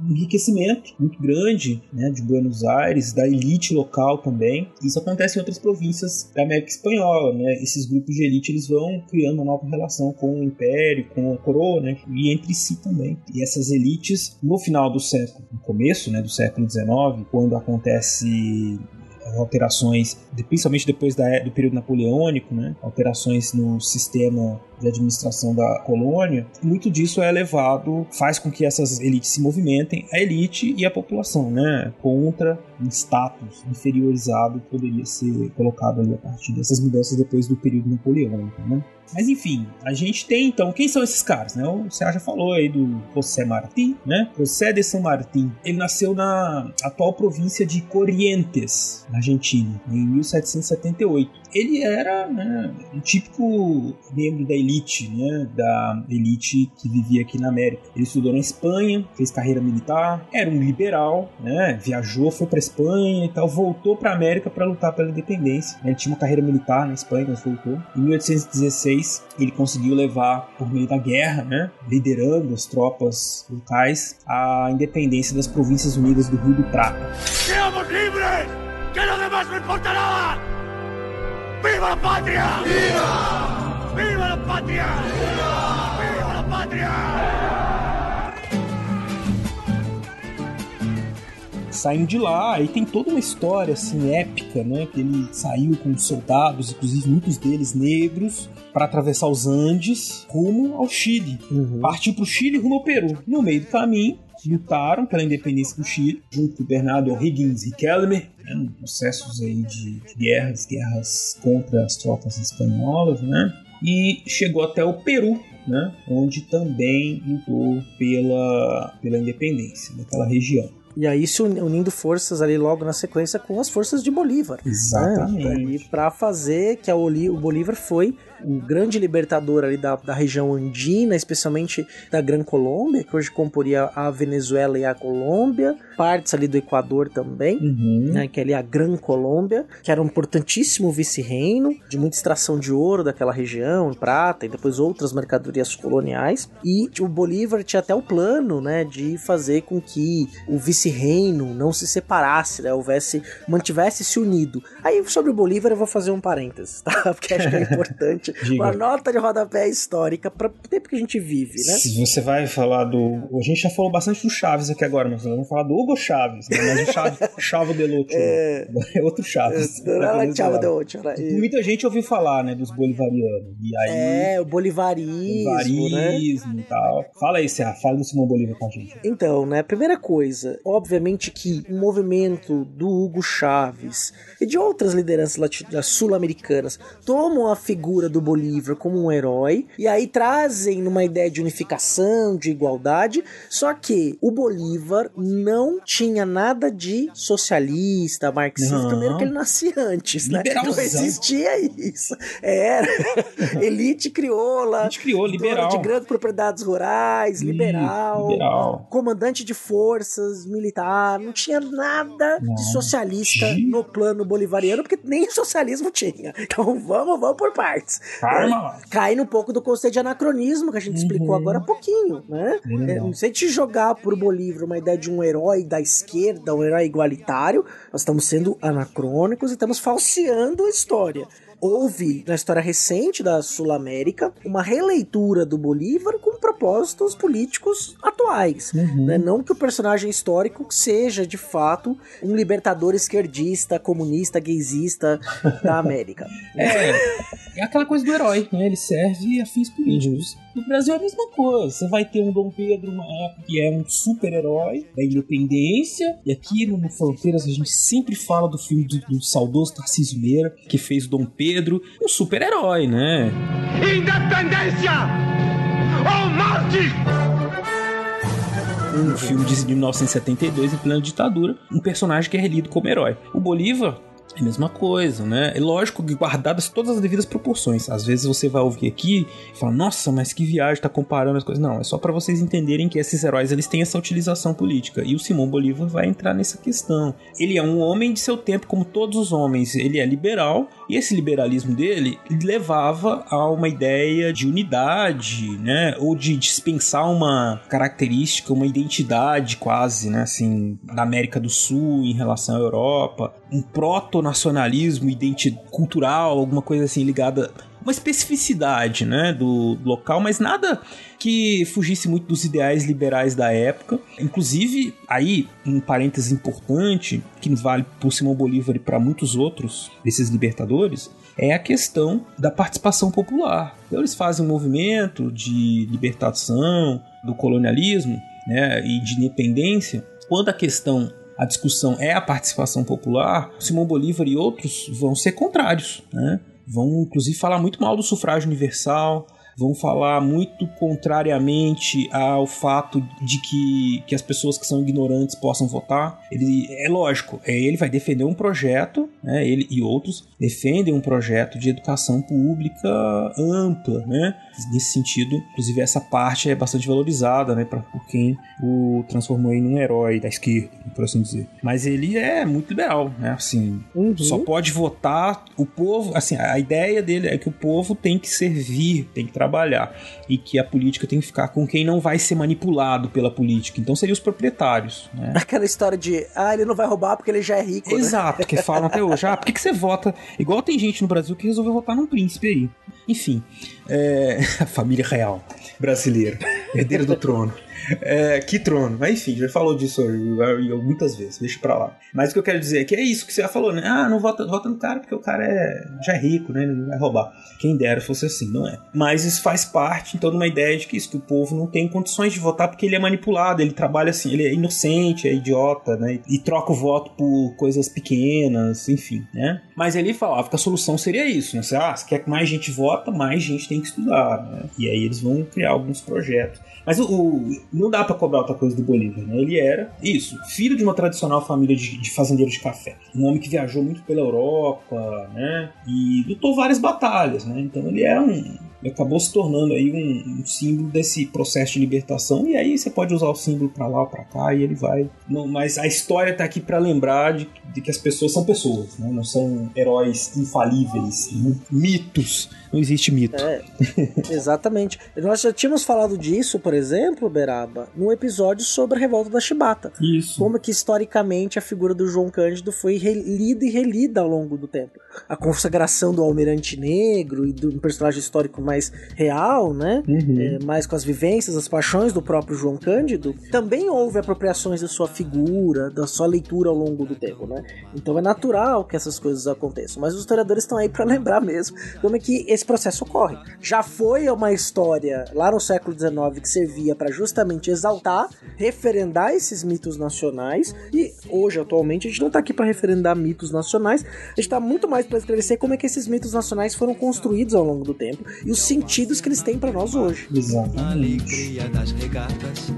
H: um enriquecimento muito grande né, de Buenos Aires, da elite local também. Isso acontece em outras províncias da América Espanhola. Né? Esses grupos de elite eles vão criando uma nova relação com o Império, com a coroa, né? e entre si também. E essas elites, no final do século, no começo né, do século XIX, quando acontece alterações, principalmente depois da, do período napoleônico, né, alterações no sistema de administração da colônia, muito disso é levado, faz com que essas elites se movimentem, a elite e a população, né, contra um status inferiorizado poderia ser colocado ali a partir dessas mudanças depois do período napoleônico, né. Mas enfim, a gente tem então, quem são esses caras, né? O já falou aí do José Martí, né? José de San Martín. Ele nasceu na atual província de Corrientes, na Argentina, em 1778 ele era né, um típico membro da elite, né, da elite que vivia aqui na América. Ele estudou na Espanha, fez carreira militar, era um liberal, né, viajou, foi para Espanha e tal, voltou para a América para lutar pela independência. Ele tinha uma carreira militar na Espanha, mas voltou. Em 1816, ele conseguiu levar, por meio da guerra, né, liderando as tropas locais, a independência das Províncias Unidas do Rio do Prata.
A: ¡Seamos libres! ¡Que lo demás no importa nada! ¡Viva la patria! ¡Viva! ¡Viva la patria! ¡Viva! ¡Viva la patria!
H: Saindo de lá, aí tem toda uma história assim épica, né? Que ele saiu com soldados, inclusive muitos deles negros, para atravessar os Andes rumo ao Chile.
G: Uhum.
H: Partiu para o Chile rumo ao Peru. No meio do caminho, lutaram pela independência do Chile, junto com Bernardo O'Higgins e Kelmer, né, processos aí de, de guerras, guerras contra as tropas espanholas, né? E chegou até o Peru, né? Onde também lutou pela, pela independência daquela região.
G: E aí se unindo forças ali logo na sequência com as forças de Bolívar.
H: Exatamente.
G: Né? Para fazer que a Oli, o Bolívar foi um grande libertador ali da, da região andina, especialmente da Gran Colômbia, que hoje comporia a Venezuela e a Colômbia, partes ali do Equador também,
H: Uhum.
G: né, que é ali a Gran Colômbia, que era um importantíssimo vice-reino de muita extração de ouro daquela região, prata e depois outras mercadorias coloniais. E o Bolívar tinha até o plano, né, de fazer com que o vice-reino não se separasse, né, houvesse, mantivesse-se unido. Aí sobre o Bolívar eu vou fazer um parênteses, tá? Porque acho que é importante. Uma nota de rodapé histórica para o tempo que a gente vive, né?
H: Se você vai falar do. A gente já falou bastante do Chaves aqui agora, mas nós vamos falar do Hugo Chaves, né? mas o Chaves, Chavo Delucci. É... é outro Chaves.
G: É Chavo era isso.
H: Muita gente ouviu falar, né, dos bolivarianos. E aí,
G: É, o bolivarismo, né?
H: bolivarismo e tal. Fala aí, Serra, fala do Simão Bolívar com a gente.
G: Então, né, primeira coisa, obviamente que o movimento do Hugo Chaves e de outras lideranças sul-americanas tomam a figura do Bolívar como um herói e aí trazem numa ideia de unificação, de igualdade, só que o Bolívar não tinha nada de socialista, marxista,
H: Não.
G: primeiro que ele nascia antes, né? Não existia isso. Era elite crioula,
H: Elite crioula, liberal.
G: de grandes propriedades rurais, liberal,
H: liberal.
G: comandante de forças, militar, não tinha nada
H: Não.
G: de socialista no plano bolivariano, porque nem socialismo tinha. Então vamos, vamos por partes.
H: Lá.
G: Cai um pouco do conceito de anacronismo que a gente explicou agora há pouquinho, né? É, não sei te jogar pro Bolívar uma ideia de um herói da esquerda, um herói igualitário, nós estamos sendo anacrônicos e estamos falseando a história. Houve, na história recente da Sul-América, uma releitura do Bolívar com propósitos políticos atuais. né? Não que o personagem histórico seja, de fato, um libertador esquerdista, comunista, gaysista da América.
H: É, é aquela coisa do herói, né? Ele serve a fins políticos. No Brasil é a mesma coisa. Você vai ter um Dom Pedro, uma época que é um super-herói da independência. E aqui no, no Fronteiras a gente sempre fala do filme do, do saudoso Tarcísio Meira, que fez o Dom Pedro, um super-herói, né?
A: ¡Independencia! ¡Oh, Marty!
H: Um filme de 1972, em plena ditadura, um personagem que é relido como herói. O Bolívar É a mesma coisa, né? É lógico que guardadas todas as devidas proporções. Às vezes você vai ouvir aqui e fala, nossa, mas que viagem, tá comparando as coisas. Não, é só para vocês entenderem que esses heróis eles têm essa utilização política. E o Simão Bolívar vai entrar nessa questão. Ele é um homem de seu tempo, como todos os homens. Ele é liberal, e esse liberalismo dele levava a uma ideia de unidade, né? Ou de dispensar uma característica, uma identidade quase, né? Assim, da América do Sul em relação à Europa. Um proto-nacionalismo cultural, alguma coisa assim ligada uma especificidade, né, do local, mas nada que fugisse muito dos ideais liberais da época. Inclusive, aí, um parêntese importante, que vale por Simão Bolívar e para muitos outros desses libertadores, é a questão da participação popular. Então, eles fazem um movimento de libertação do colonialismo né, e de independência. Quando a questão a discussão é a participação popular, Simão Bolívar e outros vão ser contrários, né? Vão inclusive falar muito mal do sufrágio universal, vão falar muito contrariamente ao fato de que, que as pessoas que são ignorantes possam votar. Ele é lógico, é, ele vai defender um projeto, né, ele e outros defendem um projeto de educação pública ampla, né? Nesse sentido, inclusive essa parte é bastante valorizada, né, para por quem o transformou em um herói da esquerda, por assim dizer. Mas ele é muito liberal, né? Assim, uhum. só pode votar o povo, assim, a ideia dele é que o povo tem que servir, tem que trabalhar trabalhar e que a política tem que ficar com quem não vai ser manipulado pela política. Então seriam os proprietários. Né?
G: Aquela história de, ah, ele não vai roubar porque ele já é rico.
H: Né? Exato, né? que falam até hoje. Ah, por que, que você vota? Igual tem gente no Brasil que resolveu votar num príncipe aí. Enfim, é... a família real brasileira, herdeira do trono. É, que trono. Mas enfim, já falou disso muitas vezes, deixa pra lá. Mas o que eu quero dizer é que é isso que você já falou, né? Ah, não vota, vota no cara porque o cara é, já é rico, né? Ele não vai roubar. Quem dera fosse assim, não é? Mas isso faz parte, então, de uma ideia de que isso, que o povo não tem condições de votar porque ele é manipulado, ele trabalha assim, ele é inocente, é idiota, né? E troca o voto por coisas pequenas, enfim, né? Mas ele falava que a solução seria isso, né? Você, ah, se quer que mais gente vota, mais gente tem que estudar, né? E aí eles vão criar alguns projetos. Mas o, o não dá para cobrar outra coisa do Bolívar, né? Ele era, isso, filho de uma tradicional família de, de fazendeiros de café. Um homem que viajou muito pela Europa, né? E lutou várias batalhas, né? Então ele era um, acabou se tornando aí um, um, símbolo desse processo de libertação. E aí você pode usar o símbolo para lá ou para cá e ele vai. Não, mas a história tá aqui para lembrar de, de, que as pessoas são pessoas, né? não são heróis infalíveis, né? mitos. Não existe mito.
G: É, exatamente. Nós já tínhamos falado disso, por exemplo, Beraba, no episódio sobre a revolta da Chibata.
H: Isso.
G: Como que historicamente a figura do João Cândido foi lida e relida ao longo do tempo. A consagração do Almirante Negro e do personagem histórico mais real, né? Uhum. É, mais com as vivências, as paixões do próprio João Cândido, também houve apropriações da sua figura, da sua leitura ao longo do tempo, né? Então é natural que essas coisas aconteçam, mas os historiadores estão aí para lembrar mesmo como é que esse processo ocorre. Já foi uma história lá no século XIX que servia para justamente exaltar, referendar esses mitos nacionais e hoje atualmente a gente não tá aqui para referendar mitos nacionais, a gente tá muito mais para esclarecer como é que esses mitos nacionais foram construídos ao longo do tempo e os sentidos que eles têm para nós hoje.
H: Exatamente.
O: alegria das regatas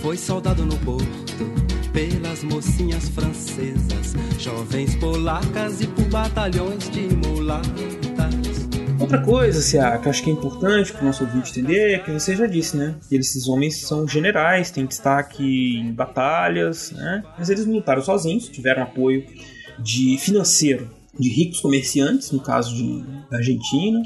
O: foi soldado no porto pelas mocinhas francesas, jovens polacas e por batalhões de mulatas.
H: Outra coisa, Cia, que acho que é importante para o nosso ouvinte entender é que você já disse, né? Que esses homens são generais, têm destaque em batalhas, né? Mas eles não lutaram sozinhos, tiveram apoio de financeiro de ricos comerciantes, no caso de, da Argentina,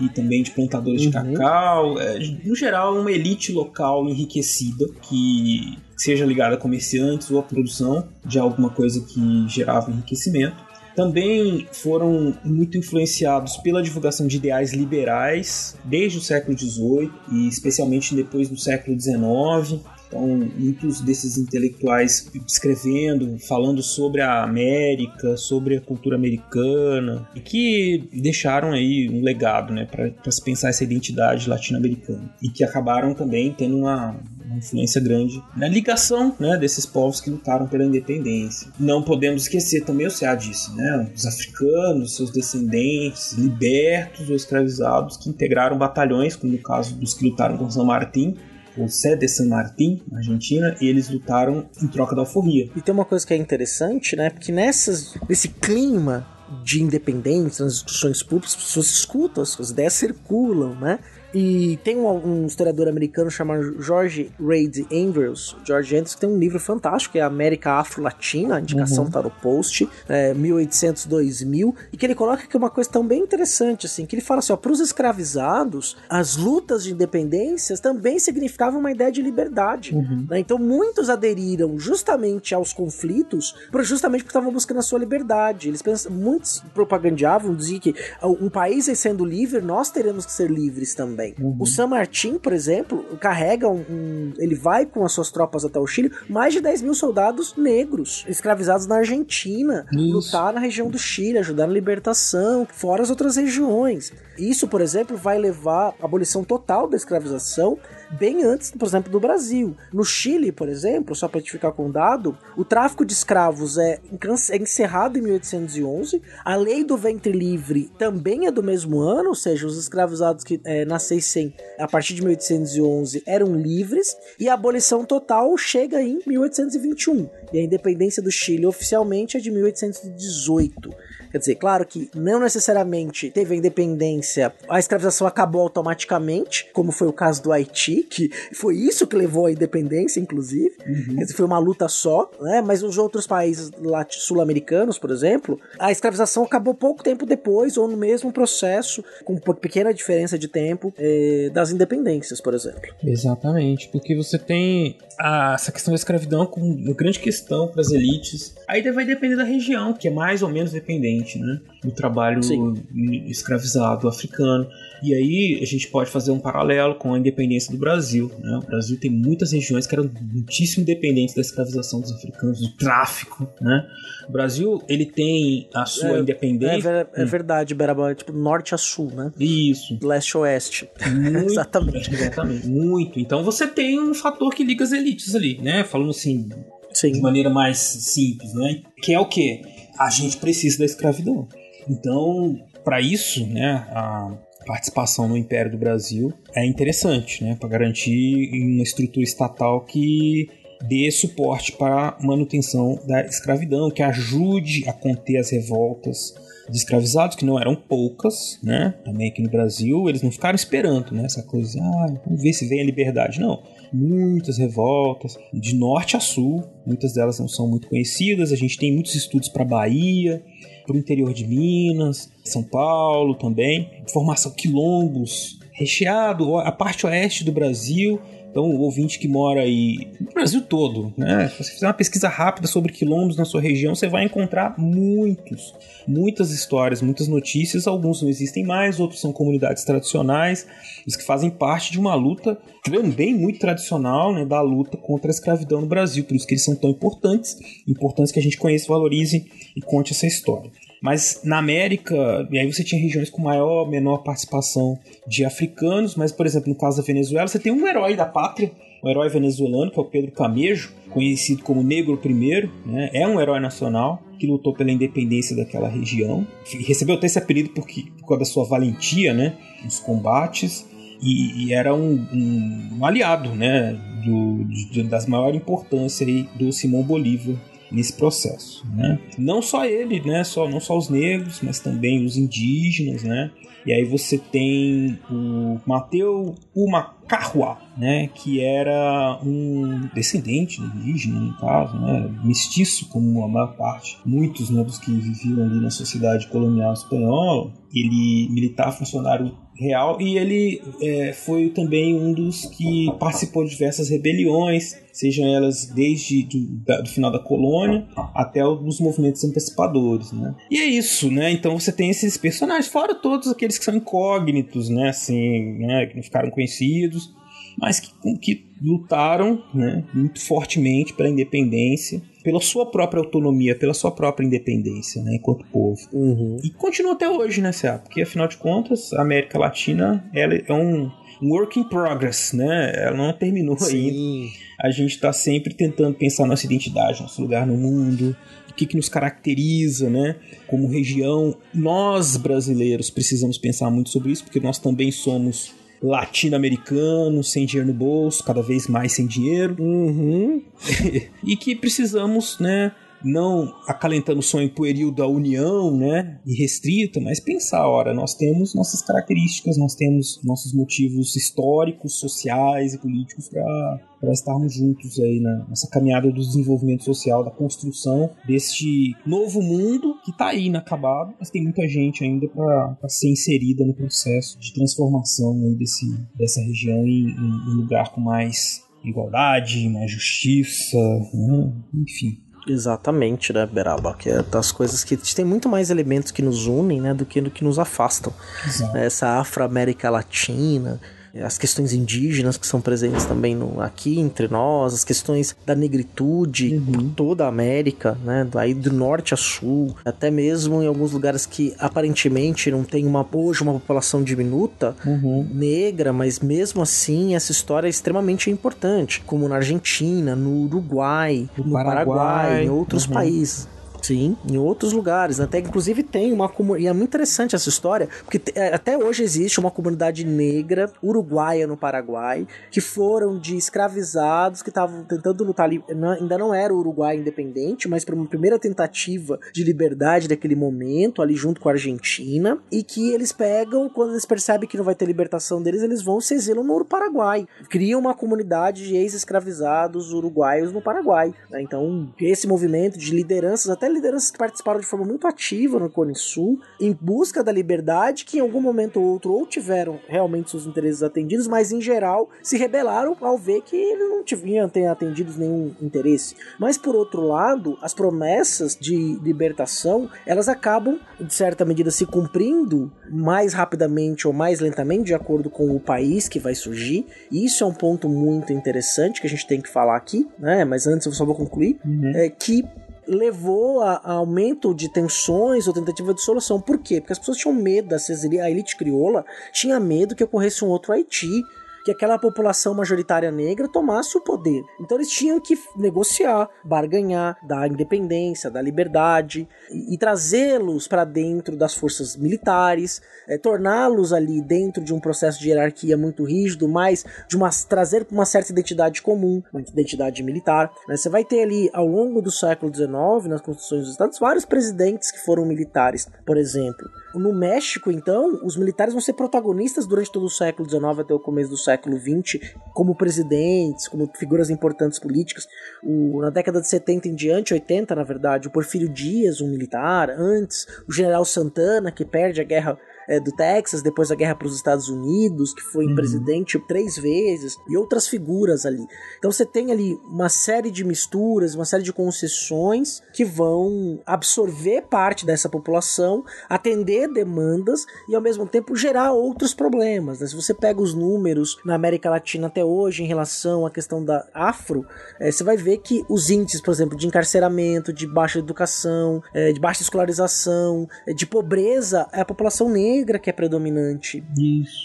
H: e também de plantadores uhum. de cacau. É, no geral, uma elite local enriquecida que seja ligada a comerciantes ou a produção de alguma coisa que gerava enriquecimento. Também foram muito influenciados pela divulgação de ideais liberais desde o século XVIII e especialmente depois do século XIX. Então, muitos desses intelectuais escrevendo, falando sobre a América, sobre a cultura americana, e que deixaram aí um legado né, para se pensar essa identidade latino-americana. E que acabaram também tendo uma, influência grande na ligação né, desses povos que lutaram pela independência. Não podemos esquecer também o CA disse, né, os africanos, seus descendentes, libertos ou escravizados, que integraram batalhões, como no caso dos que lutaram com São Martin, José de San Martín, na Argentina, e eles lutaram em troca da alforria.
G: E tem uma coisa que é interessante, né? Porque nessas, nesse clima de independência, nas discussões públicas, as pessoas escutam, as ideias circulam, né? E tem um, um, historiador americano chamado George Reid Andrews, George Andrews, que tem um livro fantástico, que é América Afro-Latina, a indicação uhum. tá no post, é, 1800-2000, e que ele coloca que é uma coisa tão bem interessante, assim, que ele fala assim, ó, pros escravizados, as lutas de independência também significavam uma ideia de liberdade, uhum. né? Então muitos aderiram justamente aos conflitos, justamente porque estavam buscando a sua liberdade. Eles pensam, muitos propagandeavam, diziam que um país sendo livre, nós teremos que ser livres também também. Uhum. O San Martín, por exemplo, carrega um, um, Ele vai com as suas tropas até o Chile, mais de 10 mil soldados negros escravizados na Argentina, Isso. lutar na região do Chile, ajudar na libertação, fora as outras regiões. Isso, por exemplo, vai levar à abolição total da escravização bem antes, por exemplo, do Brasil. No Chile, por exemplo, só para te ficar com dado, o tráfico de escravos é, é encerrado em 1811, a lei do ventre livre também é do mesmo ano, ou seja, os escravizados que é, nascessem a partir de 1811 eram livres, e a abolição total chega em 1821, e a independência do Chile oficialmente é de 1818. Quer dizer, claro que não necessariamente teve a independência, a escravização acabou automaticamente, como foi o caso do Haiti, que foi isso que levou à independência, inclusive. Uhum. Quer dizer, foi uma luta só, né? Mas os outros países sul-americanos, por exemplo, a escravização acabou pouco tempo depois, ou no mesmo processo, com pequena diferença de tempo, eh, das independências, por exemplo.
H: Exatamente, porque você tem a, essa questão da escravidão como uma grande questão para as elites. Aí vai depender da região, que é mais ou menos dependente né, do trabalho Sim. escravizado africano. E aí a gente pode fazer um paralelo com a independência do Brasil. Né? O Brasil tem muitas regiões que eram muitíssimo dependentes da escravização dos africanos, do tráfico. Né? O Brasil ele tem a sua
G: é,
H: independência.
G: É, é, verdade, Beraba, é tipo norte a sul, né?
H: Isso.
G: Leste a oeste.
H: Muito, exatamente. Exatamente. Muito. Então você tem um fator que liga as elites ali, né? Falando assim, Sim. de maneira mais simples, né? Que é o que? A gente precisa da escravidão. Então, para isso, né, a participação no Império do Brasil é interessante, né, para garantir uma estrutura estatal que dê suporte para a manutenção da escravidão, que ajude a conter as revoltas de escravizados, que não eram poucas, né? Também aqui no Brasil, eles não ficaram esperando, né? Essa coisa, ah, vamos ver se vem a liberdade. Não. Muitas revoltas, de norte a sul, muitas delas não são muito conhecidas. A gente tem muitos estudos para Bahia, para o interior de Minas, São Paulo também. Formação quilombos, recheado, a parte oeste do Brasil então, o ouvinte que mora aí no Brasil todo, né? Se você fizer uma pesquisa rápida sobre quilombos na sua região, você vai encontrar muitos, muitas histórias, muitas notícias. Alguns não existem mais, outros são comunidades tradicionais, os que fazem parte de uma luta também muito tradicional, né, da luta contra a escravidão no Brasil. Por isso que eles são tão importantes, importantes que a gente conheça, valorize e conte essa história. Mas na América, e aí você tinha regiões com maior, menor participação de africanos, mas por exemplo, no caso da Venezuela, você tem um herói da pátria, um herói venezuelano, que é o Pedro Camejo, conhecido como Negro I, né? é um herói nacional que lutou pela independência daquela região. Recebeu até esse apelido porque, por causa da sua valentia né? nos combates. E, e era um, um, aliado né? Do, de, das maiores importâncias aí do Simão Bolívar nesse processo, né? Não só ele, né? Só, não só os negros, mas também os indígenas, né? E aí você tem o Mateu Umacarua, né, que era um descendente indígena, no caso, né, mestiço como a maior parte, muitos né, dos que viviam ali na sociedade colonial espanhola. Ele militar funcionário real e ele é, foi também um dos que participou de diversas rebeliões, sejam elas desde do, do final da colônia até os movimentos antecipadores, né? E é isso, né? Então você tem esses personagens, fora todos aqueles que são incógnitos, né? Assim, né? que não ficaram conhecidos, mas que, que lutaram, né? Muito fortemente pela independência pela sua própria autonomia, pela sua própria independência, né, enquanto povo.
G: Uhum.
H: E continua até hoje, né, Cé? Porque afinal de contas, a América Latina ela é um work in progress, né? Ela não terminou Sim. ainda. A gente está sempre tentando pensar nossa identidade, nosso lugar no mundo, o que, que nos caracteriza, né? Como região, nós brasileiros precisamos pensar muito sobre isso, porque nós também somos latino-americanos sem dinheiro no bolso, cada vez mais sem dinheiro.
G: Uhum.
H: e que precisamos, né, não acalentando o sonho pueril da união, né, irrestrita, mas pensar, ora, nós temos nossas características, nós temos nossos motivos históricos, sociais e políticos para estarmos juntos aí na, nessa caminhada do desenvolvimento social, da construção deste novo mundo que está aí inacabado, mas tem muita gente ainda para ser inserida no processo de transformação aí desse, dessa região em, em um lugar com mais igualdade, mais justiça, né? enfim.
G: Exatamente, né, Beraba? Que é das coisas que tem muito mais elementos que nos unem, né, do que, do que nos afastam.
H: Exato.
G: Essa Afro-América Latina, as questões indígenas que são presentes também no, aqui entre nós, as questões da negritude
H: Uhum.
G: por toda a América, né, aí do norte a sul, até mesmo em alguns lugares que aparentemente não tem uma hoje uma população diminuta
H: Uhum.
G: negra, mas mesmo assim essa história é extremamente importante, como na Argentina, no Uruguai, no, Paraguai,
H: Paraguai,
G: em outros
H: uhum.
G: países. Sim, em outros lugares. Até inclusive tem uma comunidade. E é muito interessante essa história, porque é, até hoje existe uma comunidade negra uruguaia no Paraguai que foram de escravizados que estavam tentando lutar Ainda não era o Uruguai independente, mas para uma primeira tentativa de liberdade daquele momento, ali junto com a Argentina, e que eles pegam, quando eles percebem que não vai ter libertação deles, eles vão se exilam no Paraguai. Criam uma comunidade de ex-escravizados uruguaios no Paraguai. né? Então, esse movimento de lideranças, até lideranças que participaram de forma muito ativa no Cone Sul, em busca da liberdade, que em algum momento ou outro ou tiveram realmente seus interesses atendidos, mas em geral se rebelaram ao ver que eles não tinham ter atendidos nenhum interesse. Mas por outro lado, as promessas de libertação, elas acabam, de certa medida, se cumprindo mais rapidamente ou mais lentamente, de acordo com o país que vai surgir. E isso é um ponto muito interessante que a gente tem que falar aqui, né? Mas antes eu só vou concluir. É que levou a, a aumento de tensões ou tentativa de solução. Por quê? Porque as pessoas tinham medo, da a elite crioula tinha medo que ocorresse um outro Haiti, que aquela população majoritária negra tomasse o poder. Então eles tinham que negociar, barganhar, dar independência, dar liberdade e, e trazê-los para dentro das forças militares, eh, torná-los ali dentro de um processo de hierarquia muito rígido, mas de uma trazer uma certa identidade comum, uma identidade militar. né? Você vai ter ali ao longo do século XIX, nas constituições dos estados, vários presidentes que foram militares, por exemplo. No México, então, os militares vão ser protagonistas durante todo o século XIX até o começo do século XX, como presidentes, como figuras importantes políticas. O- na década de 70 em diante, 80 na verdade, o Porfírio Dias, um militar, antes, o general Santana, que perde a guerra eh, do Texas, depois a guerra para os Estados Unidos, que foi presidente três vezes, e outras figuras ali. Então você tem ali uma série de misturas, uma série de concessões que vão absorver parte dessa população, atender demandas e ao mesmo tempo gerar outros problemas. né? Se você pega os números na América Latina até hoje em relação à questão da afro, eh, você vai ver que os índices, por exemplo, de encarceramento, de baixa educação, eh, de baixa escolarização, eh, de pobreza, é a população negra que é predominante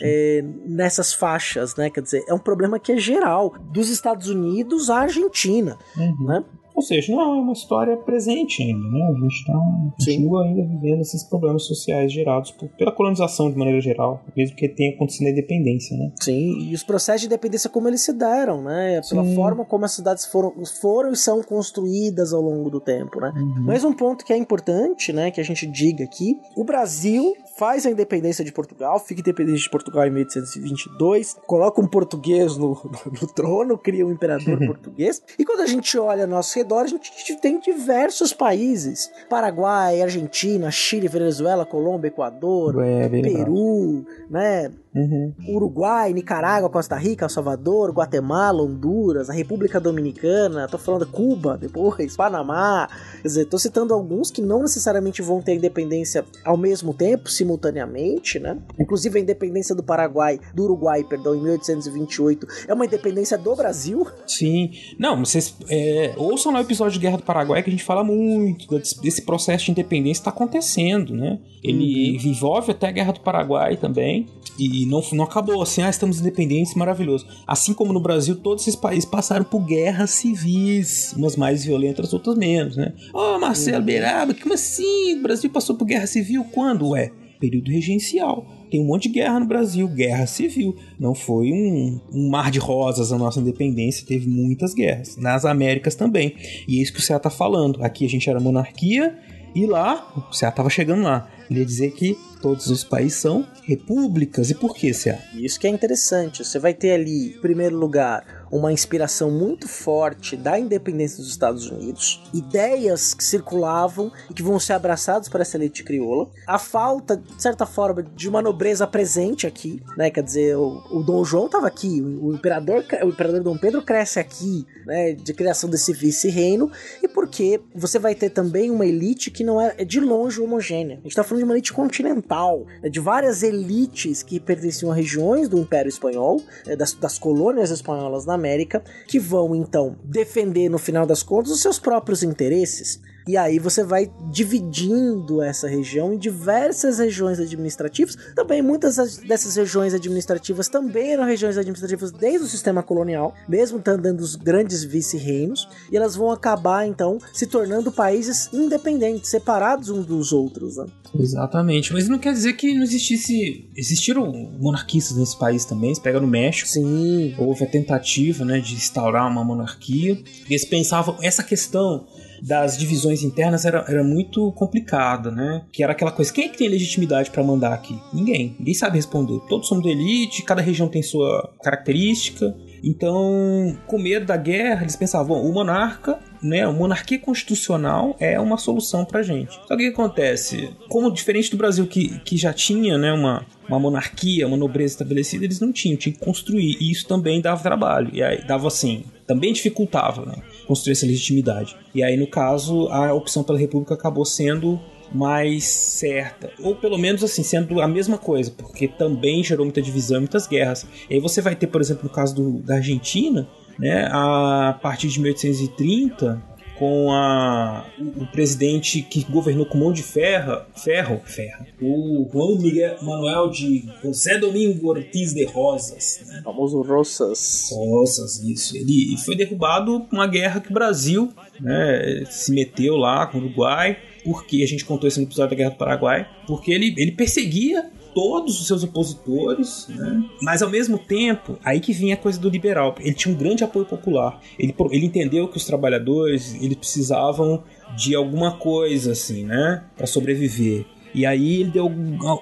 G: é, nessas faixas, né? Quer dizer, é um problema que é geral, dos Estados Unidos à Argentina,
H: Uhum.
G: né?
H: Ou seja, não é uma história presente ainda, né? A gente tá, continua ainda vivendo esses problemas sociais gerados por- pela colonização de maneira geral, mesmo que tenha acontecido a independência, né?
G: Sim, e os processos de independência como eles se deram, né? Pela
H: Sim.
G: forma como as cidades foram, foram e são construídas ao longo do tempo, né?
H: Uhum.
G: Mas um ponto que é importante, né, que a gente diga aqui, o Brasil faz a independência de Portugal, fica independente de Portugal em 1822, coloca um português no, no trono, cria um imperador português, e quando a gente olha ao nosso redor, a gente tem diversos países, Paraguai, Argentina, Chile, Venezuela, Colômbia, Equador,
H: É, lembrado.
G: Peru, né,
H: Uhum.
G: Uruguai, Nicarágua, Costa Rica, El Salvador, Guatemala, Honduras, a República Dominicana, tô falando Cuba, depois, Panamá. Quer dizer, tô citando alguns que não necessariamente vão ter independência ao mesmo tempo, simultaneamente, né? Inclusive a independência do Paraguai, do Uruguai, perdão, em 1828, é uma independência do Brasil.
H: Sim. Não, vocês é, ouçam lá o episódio de Guerra do Paraguai que a gente fala muito desse, processo de independência está acontecendo, né? Ele envolve até a Guerra do Paraguai também. E não, não acabou assim, ah, estamos independentes, maravilhoso. Assim como no Brasil, todos esses países passaram por guerras civis, umas mais violentas, outras menos, né? Ô, Marcelo Beiraba, como assim? O Brasil passou por guerra civil quando? Ué, período regencial. tem um monte de guerra no Brasil, guerra civil. Não foi um, um mar de rosas a nossa independência, teve muitas guerras. Nas Américas também. E é isso que o Cé tá falando. Aqui a gente era monarquia e lá, o Cé tava chegando lá. Ele ia dizer que todos os países são repúblicas. E por que, Cé?
G: Isso que é interessante. Você vai ter ali, em primeiro lugar, uma inspiração muito forte da independência dos Estados Unidos, ideias que circulavam e que vão ser abraçadas por essa elite crioula, a falta, de certa forma, de uma nobreza presente aqui, né? Quer dizer, o, o Dom João estava aqui, o imperador, o imperador Dom Pedro cresce aqui, né? De criação desse vice-reino, e porque você vai ter também uma elite que não é, é de longe homogênea. A gente está falando de uma elite continental, né, de várias elites que pertenciam a regiões do Império Espanhol, né, das, das colônias espanholas na América, que vão então defender no final das contas os seus próprios interesses. E aí você vai dividindo essa região em diversas regiões administrativas. Também muitas dessas regiões administrativas também eram regiões administrativas desde o sistema colonial, mesmo dando os grandes vice-reinos, e elas vão acabar então se tornando países independentes, separados uns dos outros. Né?
H: Exatamente, mas não quer dizer que não existisse. Existiram monarquistas nesse país também. Você pega no México.
G: Sim.
H: Houve a tentativa né, de instaurar uma monarquia. Eles pensavam essa questão das divisões internas era, era muito complicada, né? Que era aquela coisa, quem é que tem legitimidade para mandar aqui? Ninguém. Ninguém sabe responder. Todos somos da elite, cada região tem sua característica. Então, com medo da guerra, eles pensavam, o monarca, né, a monarquia constitucional é uma solução pra gente. Só que o que acontece? Como diferente do Brasil que, que já tinha, né, uma, uma monarquia, uma nobreza estabelecida, eles não tinham, tinham que construir. E isso também dava trabalho. E aí dava assim, também dificultava, né? Construir essa legitimidade. E aí, no caso, a opção pela República acabou sendo mais certa. Ou pelo menos assim, sendo a mesma coisa, porque também gerou muita divisão muitas guerras. E aí você vai ter, por exemplo, no caso do, da Argentina, né, a partir de 1830, com a, o, o, presidente que governou com mão de ferro, ferro, ferro, o Juan Miguel Manuel de José Domingo Ortiz de Rosas.
G: Né? Famoso Rosas.
H: Rosas, isso. Ele foi derrubado uma guerra que o Brasil né, se meteu lá com o Uruguai porque a gente contou isso no episódio da Guerra do Paraguai, porque ele, ele perseguia todos os seus opositores, né? mas ao mesmo tempo, aí que vinha a coisa do liberal. Ele tinha um grande apoio popular. Ele, ele entendeu que os trabalhadores eles precisavam de alguma coisa assim, né, para sobreviver. E aí ele deu.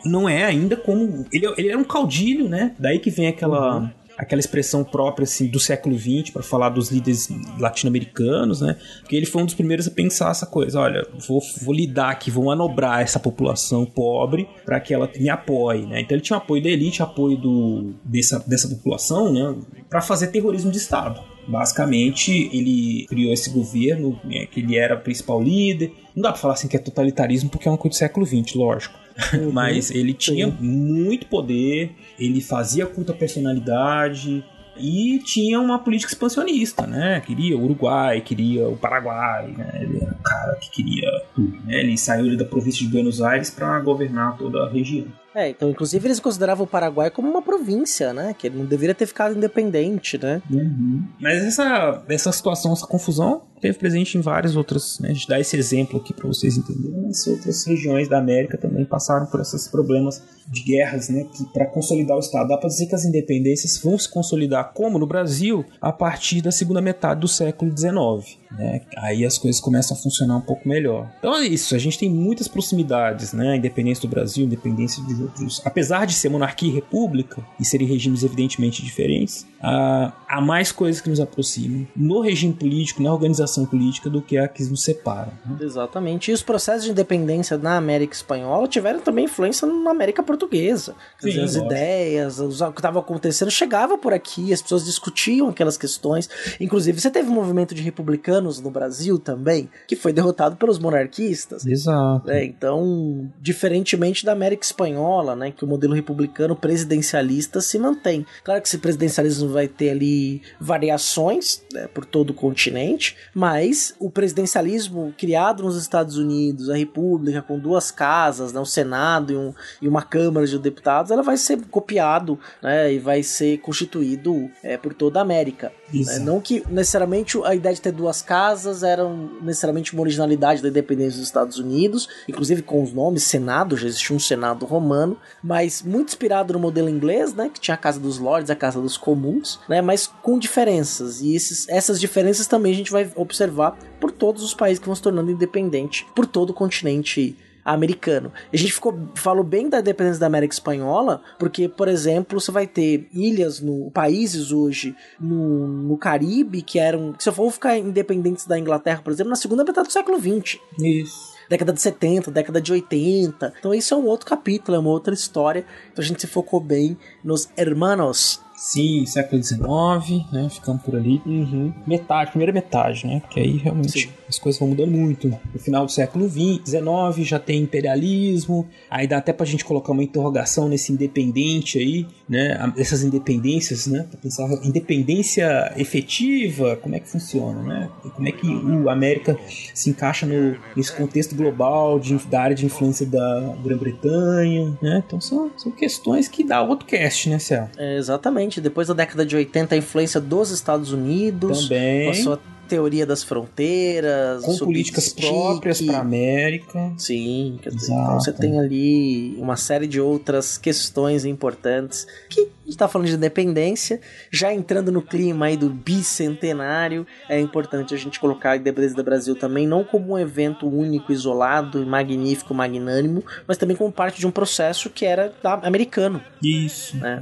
H: Não é ainda como. Ele, ele era um caudilho, né? Daí que vem aquela. Uhum aquela expressão própria assim, do século XX para falar dos líderes latino-americanos, né? Porque ele foi um dos primeiros a pensar essa coisa. Olha, vou, vou lidar aqui, vou manobrar essa população pobre para que ela me apoie, né? Então ele tinha apoio da elite, apoio do, dessa, dessa população, né? Para fazer terrorismo de Estado. Basicamente, ele criou esse governo, né, que ele era o principal líder. Não dá para falar assim que é totalitarismo, porque é uma coisa do século XX, lógico. Uhum, Mas ele tinha sim. muito poder, ele fazia culto à personalidade e tinha uma política expansionista, né? Queria o Uruguai, queria o Paraguai, né? Ele era um cara que queria tudo, né? Ele saiu da província de Buenos Aires para governar toda a região.
G: É, então, inclusive, eles consideravam o Paraguai como uma província, né? Que ele não deveria ter ficado independente, né?
H: Uhum. Mas essa, essa situação, essa confusão, teve presente em várias outras, né? A gente dá esse exemplo aqui para vocês entenderem, mas outras regiões da América também passaram por esses problemas de guerras, né? Que para consolidar o Estado, dá para dizer que as independências vão se consolidar, como no Brasil, a partir da segunda metade do século XIX, né? Aí as coisas começam a funcionar um pouco melhor. Então é isso, a gente tem muitas proximidades, né? A independência do Brasil, independência de outros, apesar de ser monarquia e república e serem regimes evidentemente diferentes, há mais coisas que nos aproximam no regime político, na organização política, do que a que nos separa. Né?
G: Exatamente. E os processos de independência na América Espanhola tiveram também influência na América Portuguesa. Sim, dizer, as lógico. ideias, o que estava acontecendo chegava por aqui, as pessoas discutiam aquelas questões. Inclusive, você teve um movimento de republicanos no Brasil também, que foi derrotado pelos monarquistas.
H: Exato.
G: É, então, diferentemente da América Espanhola, né, que o modelo republicano presidencialista se mantém. Claro que esse presidencialismo vai ter ali variações né, por todo o continente, Mas o presidencialismo criado nos Estados Unidos, a república com duas casas, né, um Senado e, um, e uma Câmara de Deputados, ela vai ser copiado né, e vai ser constituído é, por toda a América. Né? Não que necessariamente a ideia de ter duas casas era necessariamente uma originalidade da independência dos Estados Unidos, inclusive com os nomes Senado, já existia um Senado romano, mas muito inspirado no modelo inglês, né, que tinha a Casa dos Lords, a Casa dos Comuns, né, mas com diferenças. E esses, essas diferenças também a gente vai observar por todos os países que vão se tornando independentes, por todo o continente americano. A gente ficou falou bem da independência da América Espanhola, porque, por exemplo, você vai ter ilhas no países hoje no, no Caribe que eram, que se for ficar independentes da Inglaterra, por exemplo, na segunda metade do século XX.
H: Isso
G: década de 70, década de 80. Então isso é um outro capítulo, é uma outra história. Então a gente se focou bem nos hermanos
H: Sim, século XIX, né? Ficando por ali.
G: Uhum.
H: Metade, primeira metade, né? Porque aí realmente Sim. as coisas vão mudando muito. No final do século XX, XIX já tem imperialismo. Aí dá até pra gente colocar uma interrogação nesse independente aí, né? Essas independências, né? Pra pensar independência efetiva, como é que funciona, né? Como é que o América se encaixa no, nesse contexto global de, da área de influência da Grã-Bretanha, né? Então são, são questões que dá outro cast, né, Céu?
G: É, exatamente depois da década de 80, a influência dos Estados Unidos.
H: Também.
G: Com a teoria das fronteiras.
H: Com políticas próprias para a América.
G: Sim, quer dizer, então você tem ali uma série de outras questões importantes que a gente está falando de independência, já entrando no clima aí do bicentenário, é importante a gente colocar a independência do Brasil também não como um evento único, isolado, magnífico, magnânimo, mas também como parte de um processo que era americano.
H: Isso.
G: Né?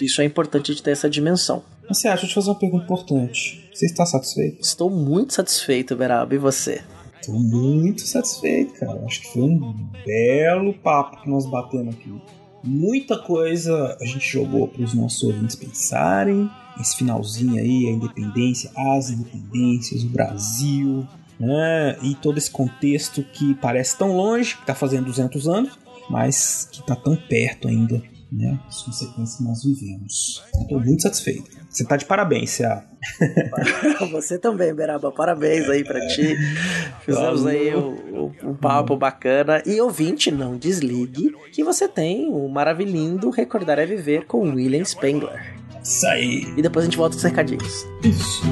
G: Isso é importante de ter essa dimensão.
H: Mas você acha, deixa eu te fazer uma pergunta importante. Você está satisfeito?
G: Estou muito satisfeito, Beraba. E você?
H: Estou muito satisfeito, cara. Acho que foi um belo papo que nós batemos aqui. Muita coisa a gente jogou para os nossos ouvintes pensarem. Esse finalzinho aí, a independência, as independências, o Brasil, né? E todo esse contexto que parece tão longe, que está fazendo 200 anos, mas que está tão perto ainda, né? As consequências que nós vivemos. Estou muito satisfeito. Você tá de parabéns, Cia.
G: Você também, Beraba. Parabéns aí pra ti. Fizemos aí um, um, papo bacana. E ouvinte, não desligue que você tem o maravilhindo Recordar é Viver com William Spengler.
H: Isso aí.
G: E depois a gente volta com os recadinhos.
H: Isso.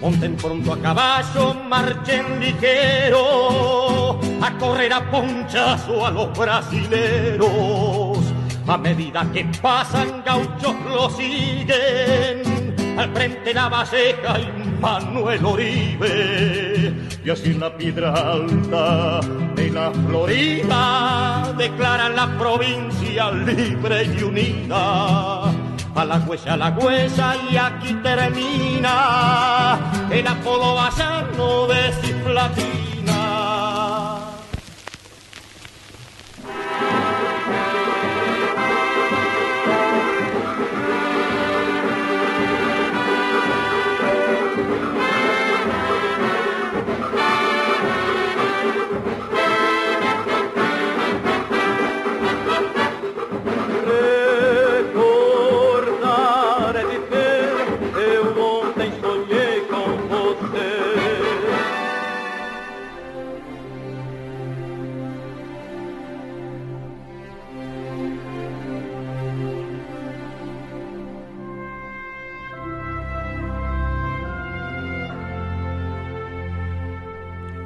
A: Monten pronto a caballo, marchen ligero, a correr a ponchazo a los brasileros. A medida que pasan gauchos lo siguen, al frente la Valleja y Manuel Oribe. Y así en la piedra alta de la Florida declaran la provincia libre y unida. A la huella, a la huella y aquí termina el apodo vallano de Ciflatina.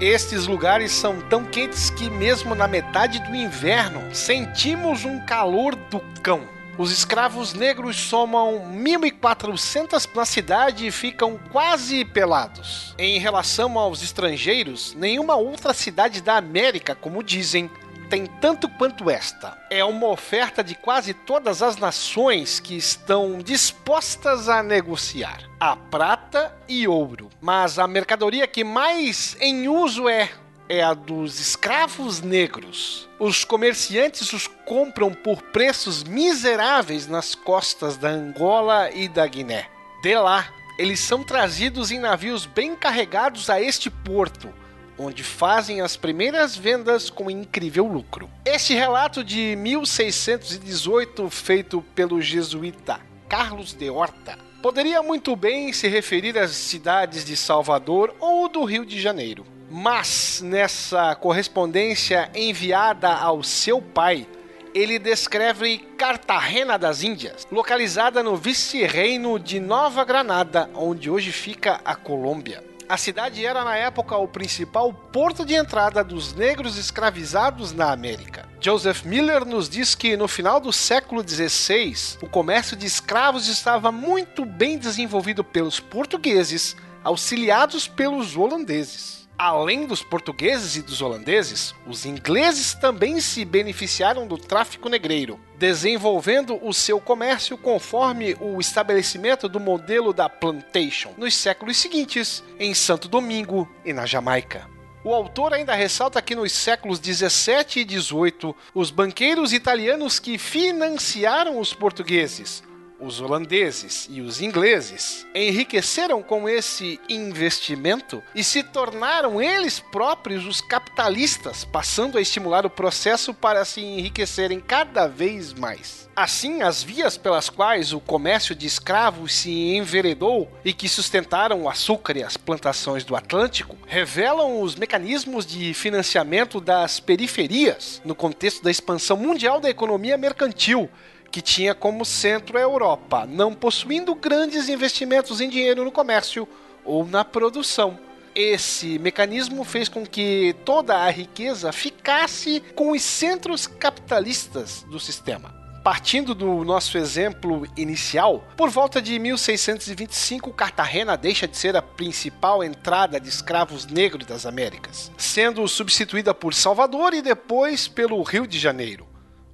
P: Estes lugares são tão quentes que, mesmo na metade do inverno, sentimos um calor do cão. Os escravos negros somam 1.400 na cidade e ficam quase pelados. Em relação aos estrangeiros, nenhuma outra cidade da América, como dizem, tem tanto quanto esta. É uma oferta de quase todas as nações que estão dispostas a negociar. A prata e ouro. Mas a mercadoria que mais em uso é é a dos escravos negros. Os comerciantes os compram por preços miseráveis nas costas da Angola e da Guiné. De lá, eles são trazidos em navios bem carregados a este porto, onde fazem as primeiras vendas com incrível lucro. Este relato de 1618, feito pelo jesuíta Carlos de Horta, Poderia muito bem se referir às cidades de Salvador ou do Rio de Janeiro. Mas nessa correspondência enviada ao seu pai, ele descreve Cartagena das Índias, localizada no vice-reino de Nova Granada, onde hoje fica a Colômbia. A cidade era na época o principal porto de entrada dos negros escravizados na América. Joseph Miller nos diz que no final do século XVI, o comércio de escravos estava muito bem desenvolvido pelos portugueses, auxiliados pelos holandeses. Além dos portugueses e dos holandeses, os ingleses também se beneficiaram do tráfico negreiro, desenvolvendo o seu comércio conforme o estabelecimento do modelo da plantation nos séculos seguintes, em Santo Domingo e na Jamaica. O autor ainda ressalta que nos séculos 17 e 18, os banqueiros italianos que financiaram os portugueses os holandeses e os ingleses enriqueceram com esse investimento e se tornaram eles próprios os capitalistas, passando a estimular o processo para se enriquecerem cada vez mais. Assim, as vias pelas quais o comércio de escravos se enveredou e que sustentaram o açúcar e as plantações do Atlântico revelam os mecanismos de financiamento das periferias no contexto da expansão mundial da economia mercantil que tinha como centro a Europa, não possuindo grandes investimentos em dinheiro no comércio ou na produção. Esse mecanismo fez com que toda a riqueza ficasse com os centros capitalistas do sistema. Partindo do nosso exemplo inicial, por volta de 1625, Cartagena deixa de ser a principal entrada de escravos negros das Américas, sendo substituída por Salvador e depois pelo Rio de Janeiro.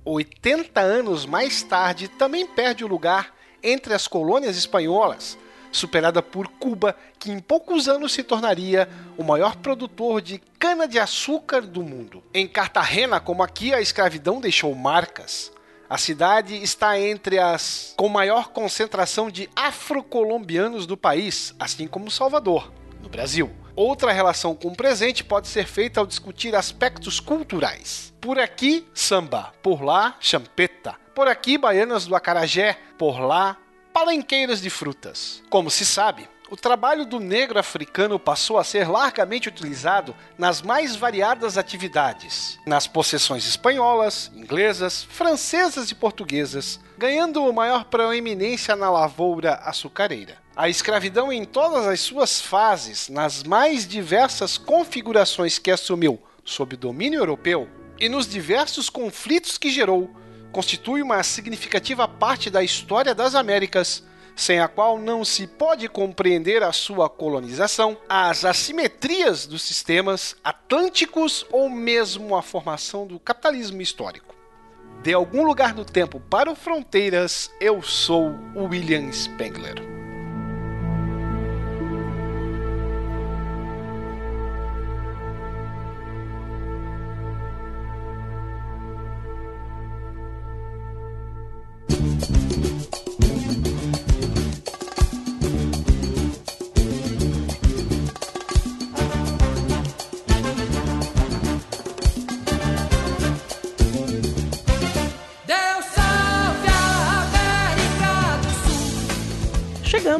P: 80 anos mais tarde, também perde o lugar entre as colônias espanholas, superada por Cuba, que em poucos anos se tornaria o maior produtor de cana-de-açúcar do mundo. Em Cartagena, como aqui, a escravidão deixou marcas. A cidade está entre as com maior concentração de afrocolombianos do país, assim como Salvador, no Brasil. Outra relação com o presente pode ser feita ao discutir aspectos culturais. Por aqui, samba, por lá, champeta. Por aqui, baianas do acarajé, por lá, palenqueiras de frutas. Como se sabe, o trabalho do negro africano passou a ser largamente utilizado nas mais variadas atividades, nas possessões espanholas, inglesas, francesas e portuguesas, ganhando maior proeminência na lavoura açucareira. A escravidão em todas as suas fases, nas mais diversas configurações que assumiu sob domínio europeu e nos diversos conflitos que gerou, constitui uma significativa parte da história das Américas, sem a qual não se pode compreender a sua colonização, as assimetrias dos sistemas atlânticos ou mesmo a formação do capitalismo histórico. De algum lugar do tempo para o Fronteiras, eu sou William Spengler.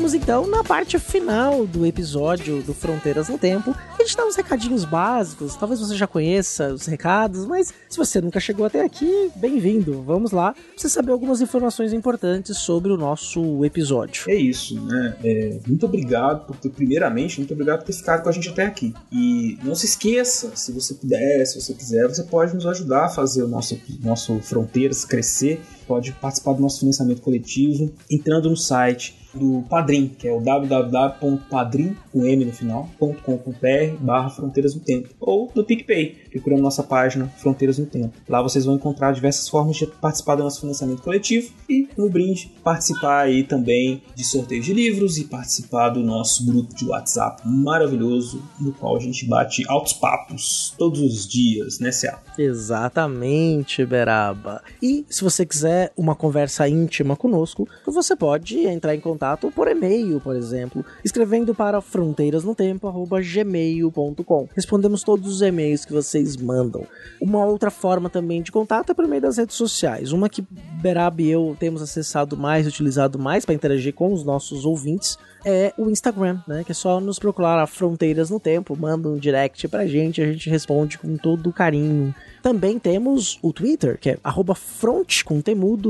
G: Chegamos então na parte final do episódio do Fronteiras no Tempo. A gente dá uns recadinhos básicos, talvez você já conheça os recados, mas se você nunca chegou até aqui, bem-vindo. Vamos lá, você saber algumas informações importantes sobre o nosso episódio.
H: É isso, né? É, muito obrigado por ter, primeiramente, muito obrigado por ter ficado com a gente até aqui. E não se esqueça, se você puder, se você quiser, você pode nos ajudar a fazer o nosso, nosso Fronteiras crescer, pode participar do nosso financiamento coletivo entrando no site do Padrim, que é o www.padrim, com M no final, .com.br barra Fronteiras no Tempo. Ou no PicPay, procurando nossa página Fronteiras no Tempo. Lá vocês vão encontrar diversas formas de participar do nosso financiamento coletivo e, no brinde, participar aí também de sorteios de livros e participar do nosso grupo de WhatsApp maravilhoso, no qual a gente bate altos papos todos os dias, né, Céu?
G: Exatamente, Beraba. E se você quiser uma conversa íntima conosco, você pode entrar em contato por e-mail, por exemplo, escrevendo para fronteirasnotempo@gmail.com. Respondemos todos os e-mails que vocês mandam. Uma outra forma também de contato é por meio das redes sociais, uma que Berab e eu temos acessado mais, utilizado mais para interagir com os nossos ouvintes é o Instagram, né? Que é só nos procurar a Fronteiras no Tempo, manda um direct pra gente, a gente responde com todo carinho. Também temos o Twitter, que é front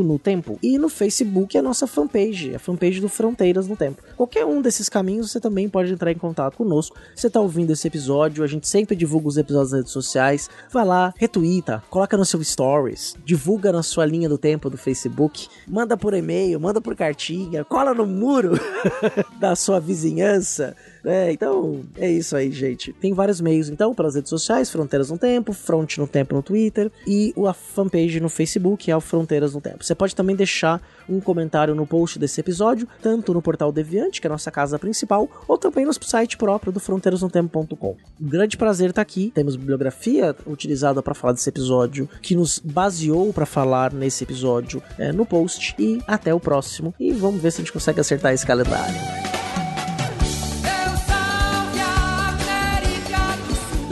G: no tempo. E no Facebook a nossa fanpage, a fanpage do Fronteiras no Tempo. Qualquer um desses caminhos você também pode entrar em contato conosco. Você tá ouvindo esse episódio, a gente sempre divulga os episódios nas redes sociais. Vai lá, retuita, coloca no seu stories, divulga na sua linha do tempo do Facebook, manda por e-mail, manda por cartinha, cola no muro da sua vizinhança. É, então, é isso aí, gente. Tem vários meios, então, pelas redes sociais, Fronteiras no Tempo, Front no Tempo no Twitter e a fanpage no Facebook, é o Fronteiras no Tempo. Você pode também deixar um comentário no post desse episódio, tanto no portal Deviante, que é a nossa casa principal, ou também no site próprio do fronteirasnotempo.com. Um grande prazer estar aqui. Temos bibliografia utilizada para falar desse episódio, que nos baseou para falar nesse episódio é, no post. E até o próximo. E vamos ver se a gente consegue acertar esse calendário.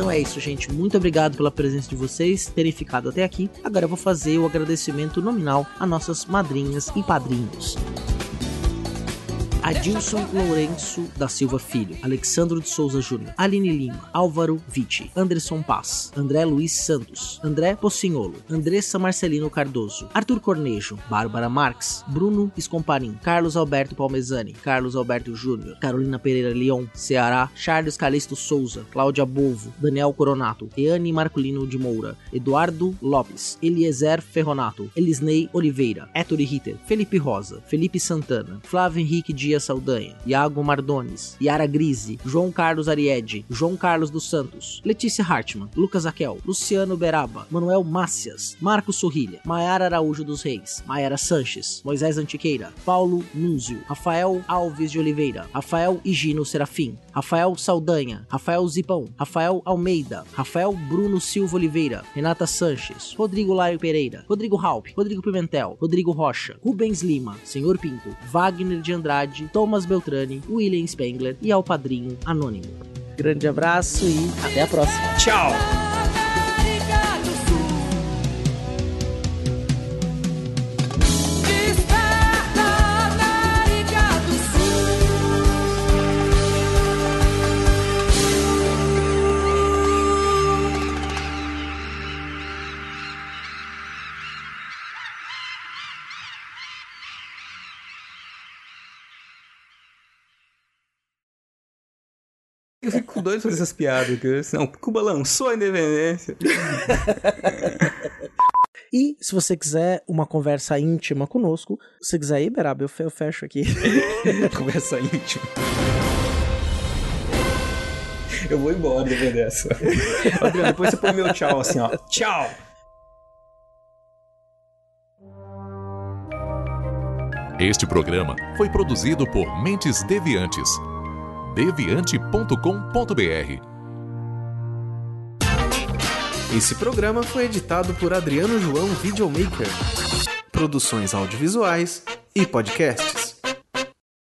G: Então é isso, gente. Muito obrigado pela presença de vocês, terem ficado até aqui. Agora eu vou fazer o agradecimento nominal a nossas madrinhas e padrinhos. Adilson Lourenço da Silva Filho, Alexandro de Souza Júnior, Aline Lima, Álvaro Vitti, Anderson Paz, André Luiz Santos, André Pocinholo, Andressa Marcelino Cardoso, Arthur Cornejo, Bárbara Marques, Bruno Escomparim, Carlos Alberto Palmezani, Carlos Alberto Júnior, Carolina Pereira Leão, Ceará, Charles Calixto Souza, Cláudia Bovo, Daniel Coronato, Eane Marculino de Moura, Eduardo Lopes, Eliezer Ferronato, Elisnei Oliveira, Héctor Ritter, Felipe Rosa, Felipe Santana, Flávio Henrique Dias Saldanha, Iago Mardones, Yara Grise, João Carlos Ariede, João Carlos dos Santos, Letícia Hartmann, Lucas Aquel, Luciano Beraba, Manuel Mácias, Marcos Sorrilha, Maiara Araújo dos Reis, Maiara Sanches, Moisés Antiqueira, Paulo Núzio, Rafael Alves de Oliveira, Rafael Higino Serafim, Rafael Saldanha, Rafael Zipão, Rafael Almeida, Rafael Bruno Silva Oliveira, Renata Sanches, Rodrigo Lário Pereira, Rodrigo Halp, Rodrigo Pimentel, Rodrigo Rocha, Rubens Lima, Senhor Pinto, Wagner de Andrade, Thomas Beltrani, William Spengler e ao padrinho Anônimo. Grande abraço e até a próxima.
H: Tchau! Eu fico doido por essas piadas, que senão Cuba lançou a independência.
G: E se você quiser uma conversa íntima conosco, se você quiser ir, Beraba, eu fe- eu fecho aqui.
H: conversa íntima. Eu vou embora depois dessa. Adriano, depois você põe meu tchau assim, ó. Tchau!
E: Este programa foi produzido por Mentes Deviantes. deviante.com.br
Q: Esse programa foi editado por Adriano João Videomaker. Produções audiovisuais e podcasts.